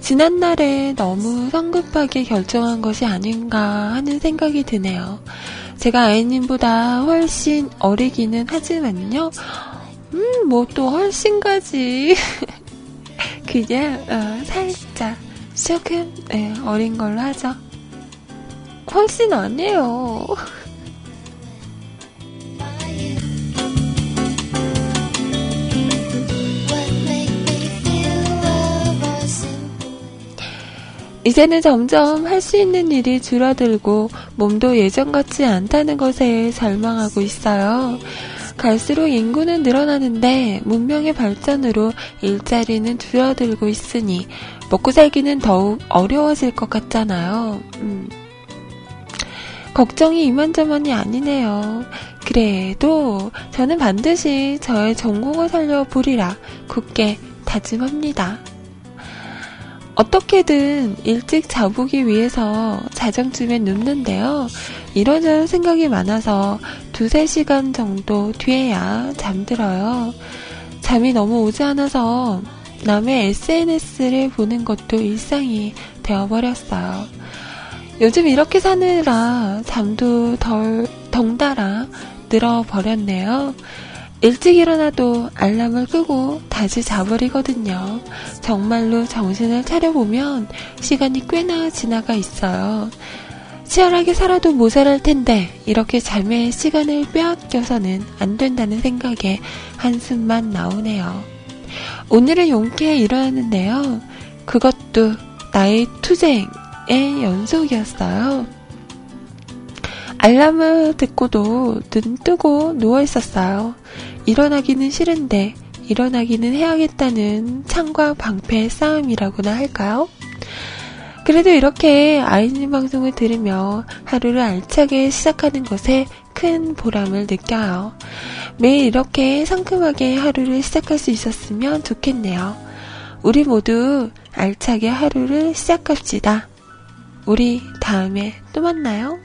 지난날에 너무 성급하게 결정한 것이 아닌가 하는 생각이 드네요. 제가 아이님보다 훨씬 어리기는 하지만요. 음, 뭐 또 훨씬까지. 그냥, 어, 살짝, 조금, 네, 어린 걸로 하죠. 훨씬 아니에요. 이제는 점점 할 수 있는 일이 줄어들고 몸도 예전 같지 않다는 것에 절망하고 있어요. 갈수록 인구는 늘어나는데 문명의 발전으로 일자리는 줄어들고 있으니 먹고 살기는 더욱 어려워질 것 같잖아요. 음. 걱정이 이만저만이 아니네요. 그래도 저는 반드시 저의 전공을 살려보리라 굳게 다짐합니다. 어떻게든 일찍 자보기 위해서 자정쯤에 눕는데요. 이런저런 생각이 많아서 두세 시간 정도 뒤에야 잠들어요. 잠이 너무 오지 않아서 남의 SNS를 보는 것도 일상이 되어버렸어요. 요즘 이렇게 사느라 잠도 덜 덩달아 늘어버렸네요. 일찍 일어나도 알람을 끄고 다시 자버리거든요. 정말로 정신을 차려보면 시간이 꽤나 지나가 있어요. 치열하게 살아도 모자랄 텐데 이렇게 잠의 시간을 빼앗겨서는 안 된다는 생각에 한숨만 나오네요. 오늘은 용케 일어났는데요. 그것도 나의 투쟁의 연속이었어요. 알람을 듣고도 눈 뜨고 누워 있었어요. 일어나기는 싫은데 일어나기는 해야겠다는 창과 방패의 싸움이라고나 할까요? 그래도 이렇게 아이님 방송을 들으며 하루를 알차게 시작하는 것에 큰 보람을 느껴요. 매일 이렇게 상큼하게 하루를 시작할 수 있었으면 좋겠네요. 우리 모두 알차게 하루를 시작합시다. 우리 다음에 또 만나요.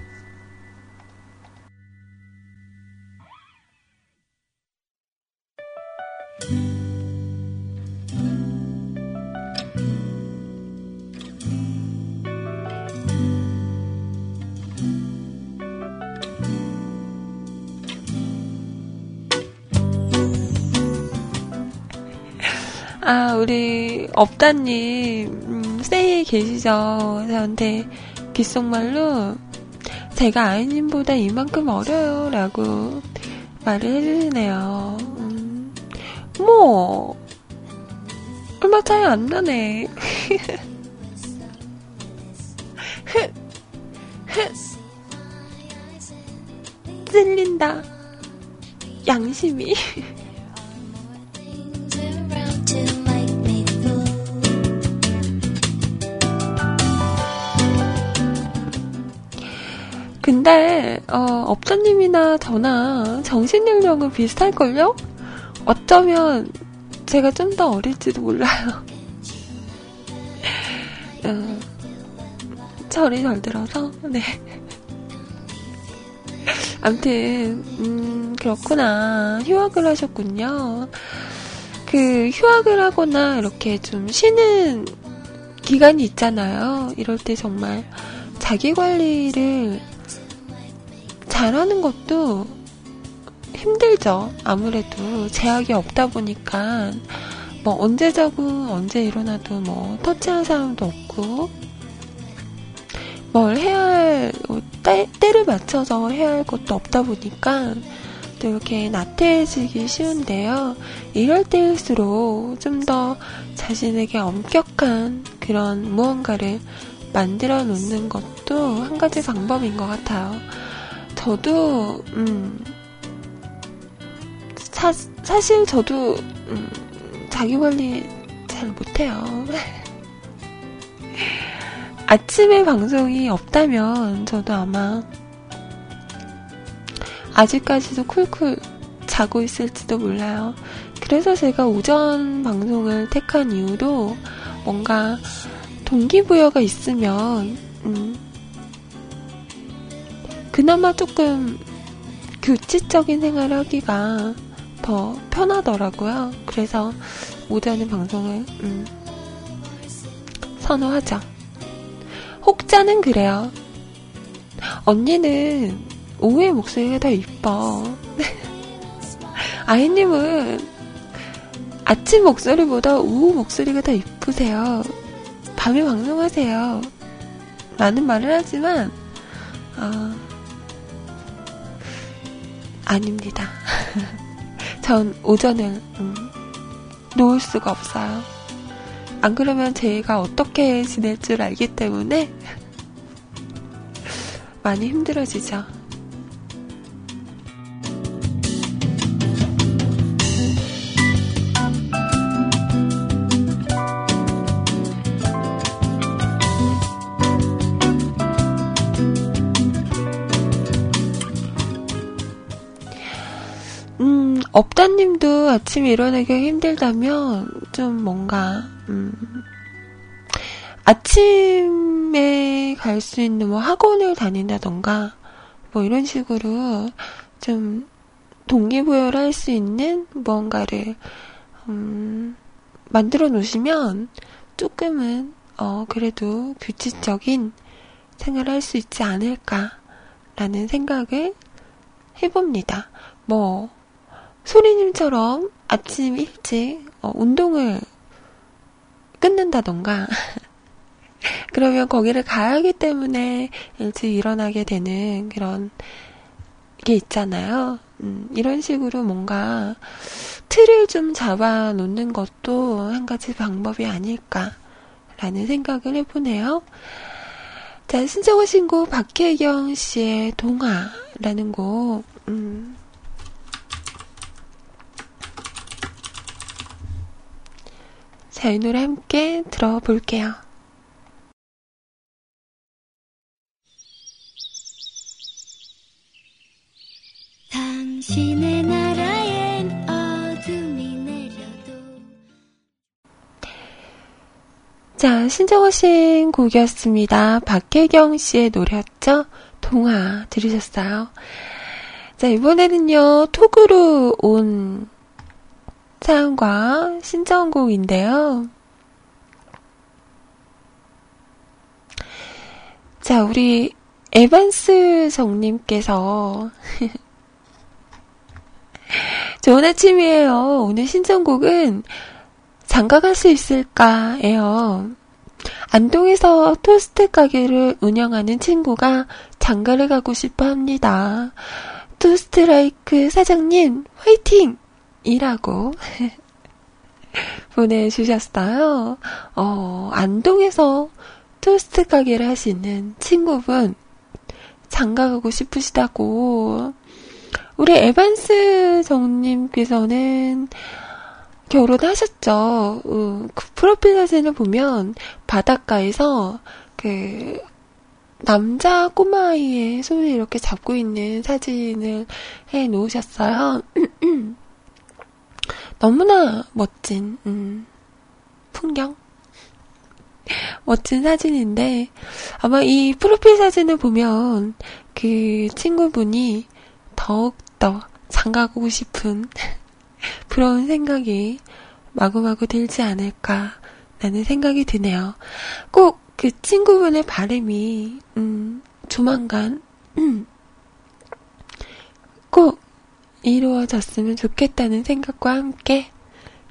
아, 우리 업다님, 음, 세이에 계시죠? 저한테 귓속말로 제가 아이님보다 이만큼 어려요. 라고 말을 해주시네요. 음, 뭐, 얼마 차이 안 나네. 찔린다. 양심이. 근데 어, 업자님이나 저나 정신연령은 비슷할걸요? 어쩌면 제가 좀 더 어릴지도 몰라요. 어, 철이 덜 들어서 네. 암튼 음, 그렇구나 휴학을 하셨군요. 그 휴학을 하거나 이렇게 좀 쉬는 기간이 있잖아요. 이럴 때 정말 자기 관리를 잘하는 것도 힘들죠. 아무래도 제약이 없다 보니까 뭐 언제 자고 언제 일어나도 뭐 터치한 사람도 없고 뭘 해야 할 때, 때를 맞춰서 해야 할 것도 없다 보니까 또 이렇게 나태해지기 쉬운데요. 이럴 때일수록 좀 더 자신에게 엄격한 그런 무언가를 만들어 놓는 것도 한 가지 방법인 것 같아요. 저도, 음, 사, 사실 저도, 음, 자기 관리 잘 못해요. 아침에 방송이 없다면 저도 아마 아직까지도 쿨쿨 자고 있을지도 몰라요. 그래서 제가 오전 방송을 택한 이유도 뭔가 동기부여가 있으면, 음, 그나마 조금 규칙적인 생활을 하기가 더 편하더라고요. 그래서 오전에 방송을, 음, 선호하죠. 혹자는 그래요. 언니는 오후의 목소리가 더 이뻐. 아이님은 아침 목소리보다 오후 목소리가 더 이쁘세요. 밤에 방송하세요. 많은 말을 하지만, 어, 아닙니다. 전 오전을, 음, 놓을 수가 없어요. 안 그러면 제가 어떻게 지낼 줄 알기 때문에 많이 힘들어지죠. 업다님도 아침에 일어나기가 힘들다면 좀 뭔가 음, 아침에 갈 수 있는 뭐 학원을 다닌다던가 뭐 이런 식으로 좀 동기부여를 할 수 있는 무언가를 음, 만들어 놓으시면 조금은 어 그래도 규칙적인 생활을 할 수 있지 않을까라는 생각을 해봅니다. 뭐 소리님처럼 아침 일찍 어, 운동을 끊는다던가 그러면 거기를 가야 하기 때문에 일찍 일어나게 되는 그런 게 있잖아요. 음, 이런 식으로 뭔가 틀을 좀 잡아 놓는 것도 한 가지 방법이 아닐까라는 생각을 해보네요. 자, 신청하 신 곡 박혜경 씨의 동화라는 곡, 음, 자, 이 노래 함께 들어볼게요. 당신의 나라엔 어둠이 내려도 자, 신청하신 곡이었습니다. 박혜경 씨의 노래였죠? 동화 들으셨어요? 자, 이번에는요, 톡으로 온 사연과 신청곡인데요. 자, 우리 에반스 정님께서 좋은 아침이에요. 오늘 신청곡은 장가갈 수 있을까예요. 안동에서 토스트 가게를 운영하는 친구가 장가를 가고 싶어 합니다. 토스트라이크 사장님, 화이팅! 이라고 보내주셨어요. 어, 안동에서 토스트 가게를 하시는 친구분 장가 가고 싶으시다고 우리 에반스 정님께서는 결혼하셨죠. 어, 그 프로필 사진을 보면 바닷가에서 그 남자 꼬마아이의 손을 이렇게 잡고 있는 사진을 해 놓으셨어요. 너무나 멋진, 음, 풍경? 멋진 사진인데, 아마 이 프로필 사진을 보면 그 친구분이 더욱더 장가가고 싶은 부러운 생각이 마구마구 들지 않을까 라는 생각이 드네요. 꼭 그 친구분의 바람이, 음, 조만간, 음, 꼭 이루어졌으면 좋겠다는 생각과 함께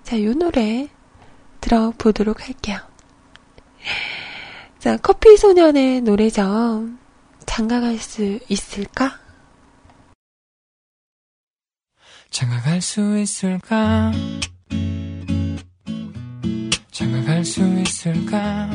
자, 요 노래 들어보도록 할게요. 자, 커피 소년의 노래죠. 장가갈 수 있을까? 장가갈 수 있을까? 장가갈 수 있을까?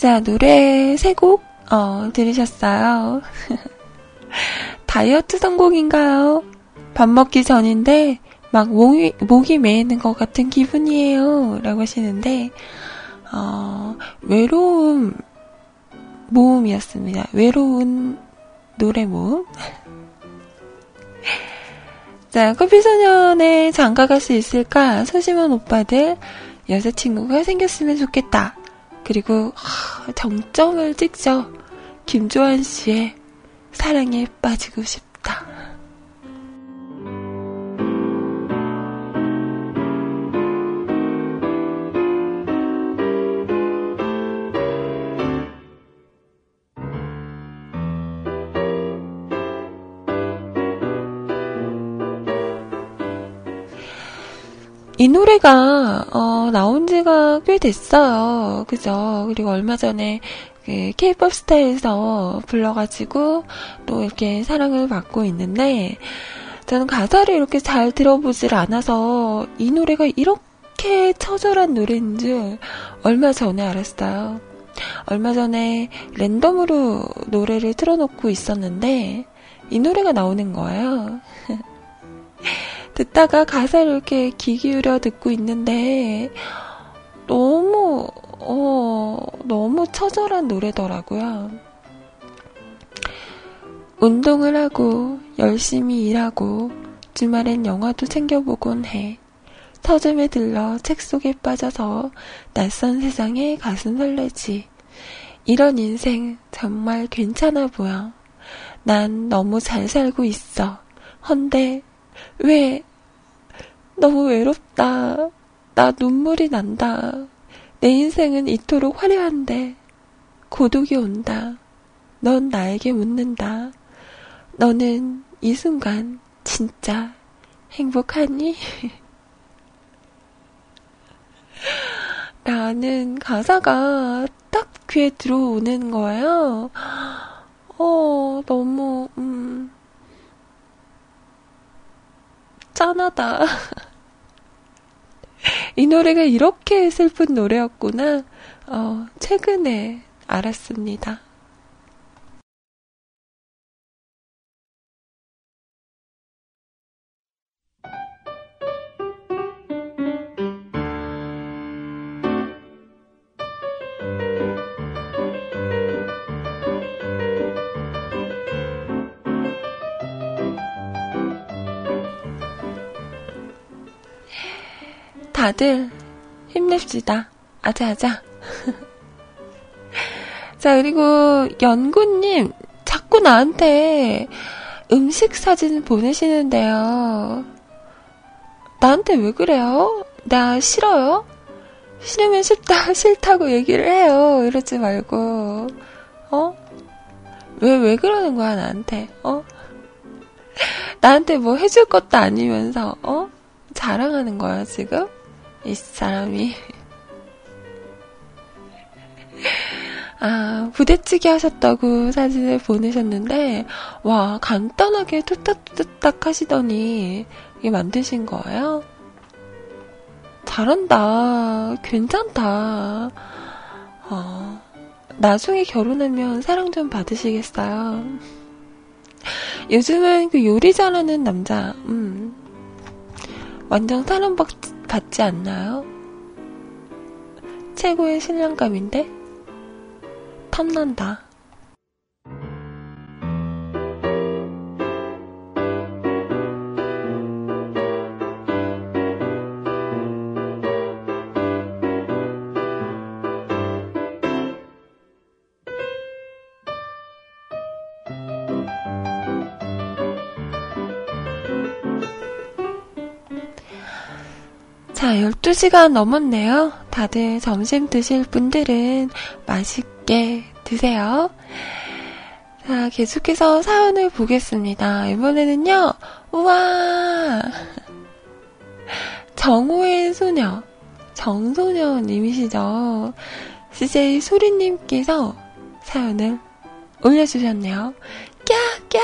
자, 노래 세 곡, 어, 들으셨어요. 다이어트 성공인가요? 밥 먹기 전인데, 막 목이, 목이 메이는 것 같은 기분이에요. 라고 하시는데, 어, 외로움 모음이었습니다. 외로운 노래 모음. 자, 커피소년에 장가 갈 수 있을까? 소심한 오빠들, 여자친구가 생겼으면 좋겠다. 그리고 정점을 찍죠. 김조한 씨의 사랑에 빠지고 싶다. 이 노래가 어, 나온 지가 꽤 됐어요. 그죠? 그리고 얼마 전에 그 K-pop 스타에서 불러가지고 또 이렇게 사랑을 받고 있는데 저는 가사를 이렇게 잘 들어보질 않아서 이 노래가 이렇게 처절한 노래인 줄 얼마 전에 알았어요. 얼마 전에 랜덤으로 노래를 틀어놓고 있었는데 이 노래가 나오는 거예요. 듣다가 가사를 이렇게 귀 기울여 듣고 있는데 너무 어 너무 처절한 노래더라고요. 운동을 하고 열심히 일하고 주말엔 영화도 챙겨보곤 해. 서점에 들러 책 속에 빠져서 낯선 세상에 가슴 설레지. 이런 인생 정말 괜찮아 보여. 난 너무 잘 살고 있어. 헌데 왜 너무 외롭다. 나 눈물이 난다. 내 인생은 이토록 화려한데 고독이 온다. 넌 나에게 묻는다. 너는 이 순간 진짜 행복하니? 라는 가사가 딱 귀에 들어오는 거예요. 어, 너무, 음, 짠하다. 이 노래가 이렇게 슬픈 노래였구나. 어, 최근에 알았습니다. 다들 힘냅시다. 아자아자. 자, 그리고 연구님, 자꾸 나한테 음식 사진 보내시는데요. 나한테 왜 그래요? 나 싫어요? 싫으면 싫다, 싫다고 얘기를 해요. 이러지 말고. 어? 왜, 왜 그러는 거야, 나한테? 어? 나한테 뭐 해줄 것도 아니면서, 어? 자랑하는 거야, 지금? 이 사람이. 아, 부대찌개 하셨다고 사진을 보내셨는데, 와, 간단하게 뚝딱뚝딱 하시더니, 이게 만드신 거예요? 잘한다. 괜찮다. 어, 나중에 결혼하면 사랑 좀 받으시겠어요? 요즘은 그 요리 잘하는 남자, 음, 완전 사랑받, 받지 않나요? 최고의 신랑감인데? 탐난다. 12시간 넘었네요. 다들 점심 드실 분들은 맛있게 드세요. 자, 계속해서 사연을 보겠습니다. 이번에는요, 우와! 정호의 소녀, 정소녀님이시죠. CJ 소리님께서 사연을 올려주셨네요. 꺄! 꺄!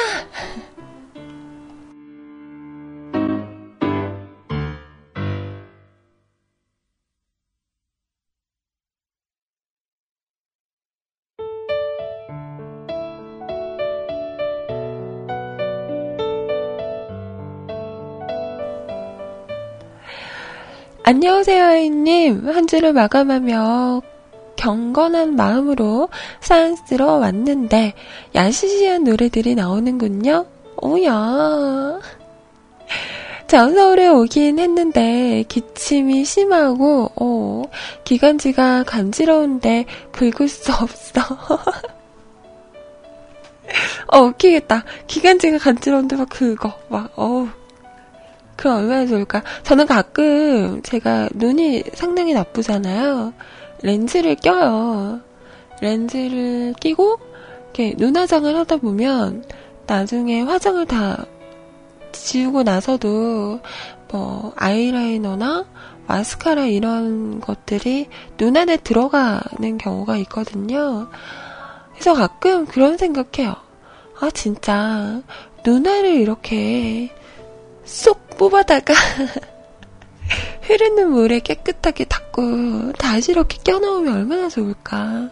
안녕하세요, 아이님. 한 주를 마감하며 경건한 마음으로 사연 쓰러 왔는데, 야시시한 노래들이 나오는군요. 오야. 전 서울에 오긴 했는데, 기침이 심하고, 어, 기관지가 간지러운데, 긁을 수 없어. 어, 웃기겠다. 기관지가 간지러운데 막 긁어. 막, 어우. 그럼 얼마나 좋을까? 저는 가끔 제가 눈이 상당히 나쁘잖아요. 렌즈를 껴요. 렌즈를 끼고 이렇게 눈 화장을 하다 보면 나중에 화장을 다 지우고 나서도 뭐 아이라이너나 마스카라 이런 것들이 눈 안에 들어가는 경우가 있거든요. 그래서 가끔 그런 생각해요. 아, 진짜, 눈알을 이렇게 쏙 뽑아다가 흐르는 물에 깨끗하게 닦고 다시 이렇게 껴놓으면 얼마나 좋을까.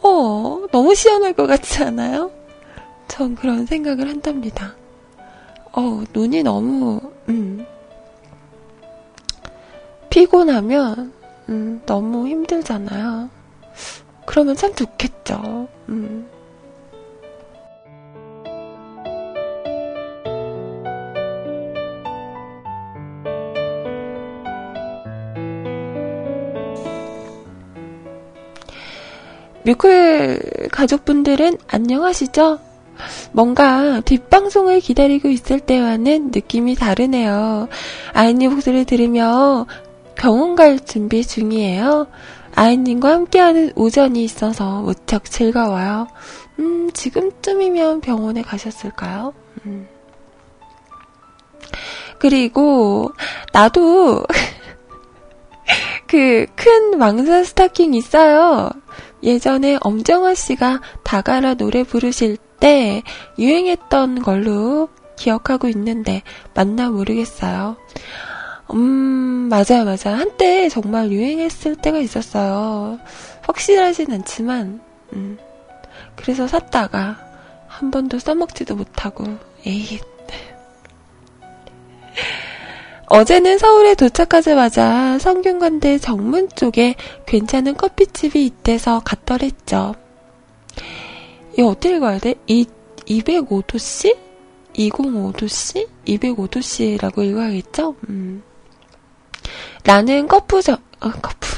어, 너무 시원할 것 같지 않아요? 전 그런 생각을 한답니다. 어, 눈이 너무, 음, 피곤하면, 음, 너무 힘들잖아요. 그러면 참 좋겠죠. 음. 뮤클 가족분들은 안녕하시죠? 뭔가 뒷방송을 기다리고 있을 때와는 느낌이 다르네요. 아이님 목소리를 들으며 병원 갈 준비 중이에요. 아이님과 함께하는 오전이 있어서 무척 즐거워요. 음, 지금쯤이면 병원에 가셨을까요? 음. 그리고, 나도, 그, 큰 왕사 스타킹 있어요. 예전에 엄정화 씨가 다가라 노래 부르실 때 유행했던 걸로 기억하고 있는데 맞나 모르겠어요. 음, 맞아요, 맞아요. 한때 정말 유행했을 때가 있었어요. 확실하진 않지만, 음. 그래서 샀다가 한 번도 써먹지도 못하고, 에잇. 어제는 서울에 도착하자마자 성균관대 정문 쪽에 괜찮은 커피집이 있대서 갔더랬죠. 이 어떻게 가야 돼? 이 205도씨? 205도씨? 205도씨라고 읽어야겠죠? 음. 나는 커프 저, 어, 커프.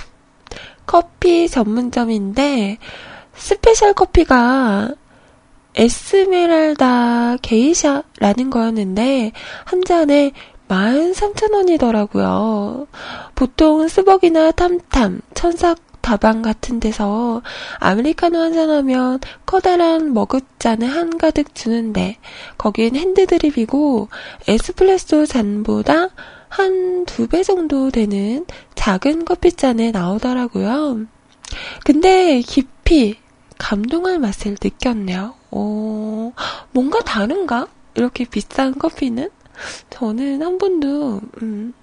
커피 전문점인데, special 커피가 에스메랄다 게이샤라는 거였는데, 한 잔에 13,000원이더라고요. 보통 스벅이나 탐탐, 천사 다방 같은 데서 아메리카노 한 잔 하면 커다란 머그잔을 한가득 주는데 거긴 핸드드립이고 에스프레소 잔보다 한 두 배 정도 되는 작은 커피잔에 나오더라고요. 근데 깊이 감동할 맛을 느꼈네요. 오, 뭔가 다른가? 이렇게 비싼 커피는? 저는 한 번도, 음,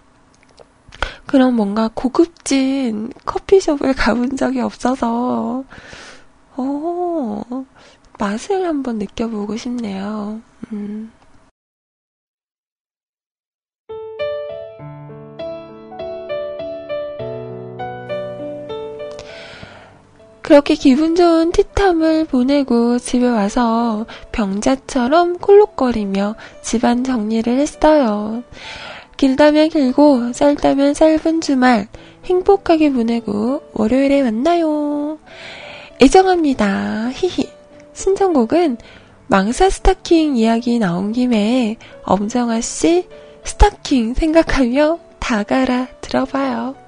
그런 뭔가 고급진 커피숍을 가본 적이 없어서, 어, 맛을 한번 느껴보고 싶네요. 음. 그렇게 기분 좋은 티탐을 보내고 집에 와서 병자처럼 콜록거리며 집안 정리를 했어요. 길다면 길고 짧다면 짧은 주말 행복하게 보내고 월요일에 만나요. 애정합니다. 히히. 신청곡은 망사 스타킹 이야기 나온 김에 엄정아 씨 스타킹 생각하며 다가라 들어봐요.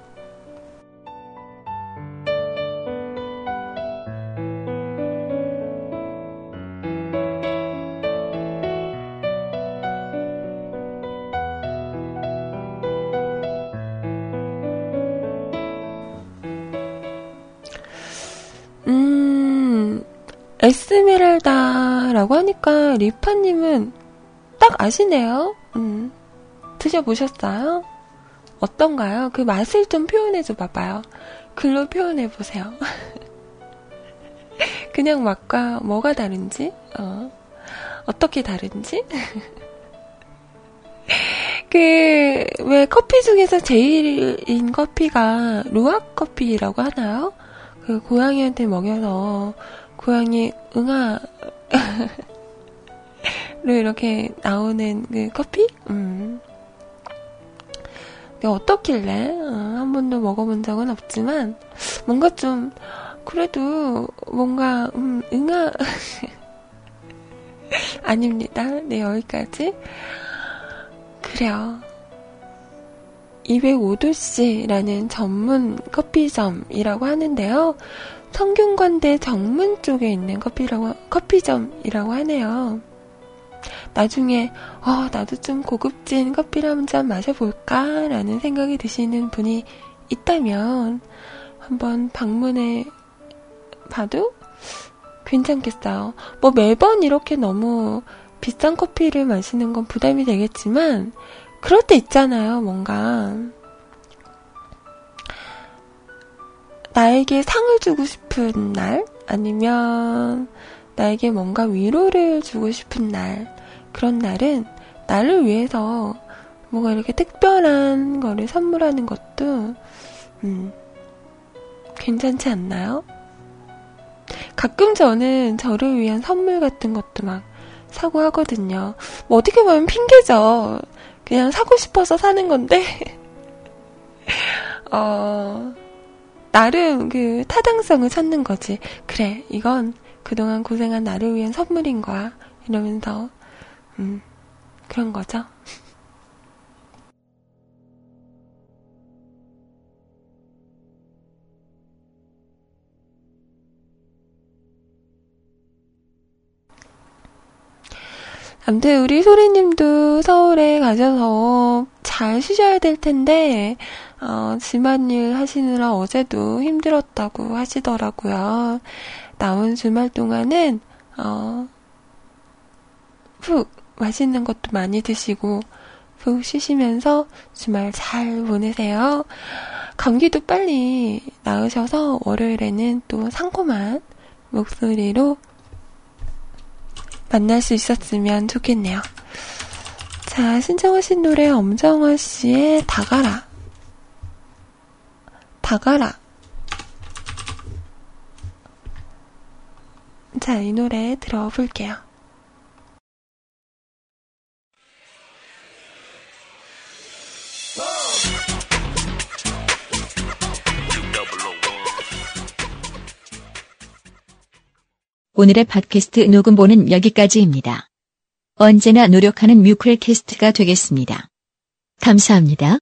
에스메랄다라고 하니까 리파님은 딱 아시네요. 음, 드셔보셨어요? 어떤가요? 그 맛을 좀 표현해줘 봐봐요. 글로 표현해보세요. 그냥 맛과 뭐가 다른지, 어, 어떻게 다른지? 그, 왜 커피 중에서 제일인 커피가 루악 커피라고 하나요? 그 고양이한테 먹여서 고양이 응아 로 이렇게 나오는 그 커피? 음. 어떻길래 어, 한 번도 먹어본 적은 없지만 뭔가 좀 그래도 뭔가 음, 응아 아닙니다. 네 여기까지 그래요. 205도씨라는 전문 커피점이라고 하는데요. 성균관대 정문 쪽에 있는 커피라고, 커피점이라고 하네요. 나중에, 어, 나도 좀 고급진 커피를 한 잔 마셔볼까? 라는 생각이 드시는 분이 있다면, 한번 방문해 봐도 괜찮겠어요. 뭐 매번 이렇게 너무 비싼 커피를 마시는 건 부담이 되겠지만, 그럴 때 있잖아요, 뭔가. 나에게 상을 주고 싶은 날, 아니면 나에게 뭔가 위로를 주고 싶은 날, 그런 날은 나를 위해서 뭔가 이렇게 특별한 거를 선물하는 것도, 음, 괜찮지 않나요? 가끔 저는 저를 위한 선물 같은 것도 막 사고 하거든요. 뭐 어떻게 보면 핑계죠. 그냥 사고 싶어서 사는 건데, 어, 나름 그 타당성을 찾는 거지. 그래, 이건 그동안 고생한 나를 위한 선물인 거야. 이러면서, 음, 그런 거죠. 아무튼 우리 소리님도 서울에 가셔서 잘 쉬셔야 될 텐데 어, 집안일 하시느라 어제도 힘들었다고 하시더라고요. 남은 주말 동안은 어, 푹 맛있는 것도 많이 드시고 푹 쉬시면서 주말 잘 보내세요. 감기도 빨리 나으셔서 월요일에는 또 상콤한 목소리로 만날 수 있었으면 좋겠네요. 자, 신청하신 노래 엄정화 씨의 다가라. 다가라. 자, 이 노래 들어볼게요. 오늘의 팟캐스트 녹음본은 여기까지입니다. 언제나 노력하는 뮤클캐스트가 되겠습니다. 감사합니다.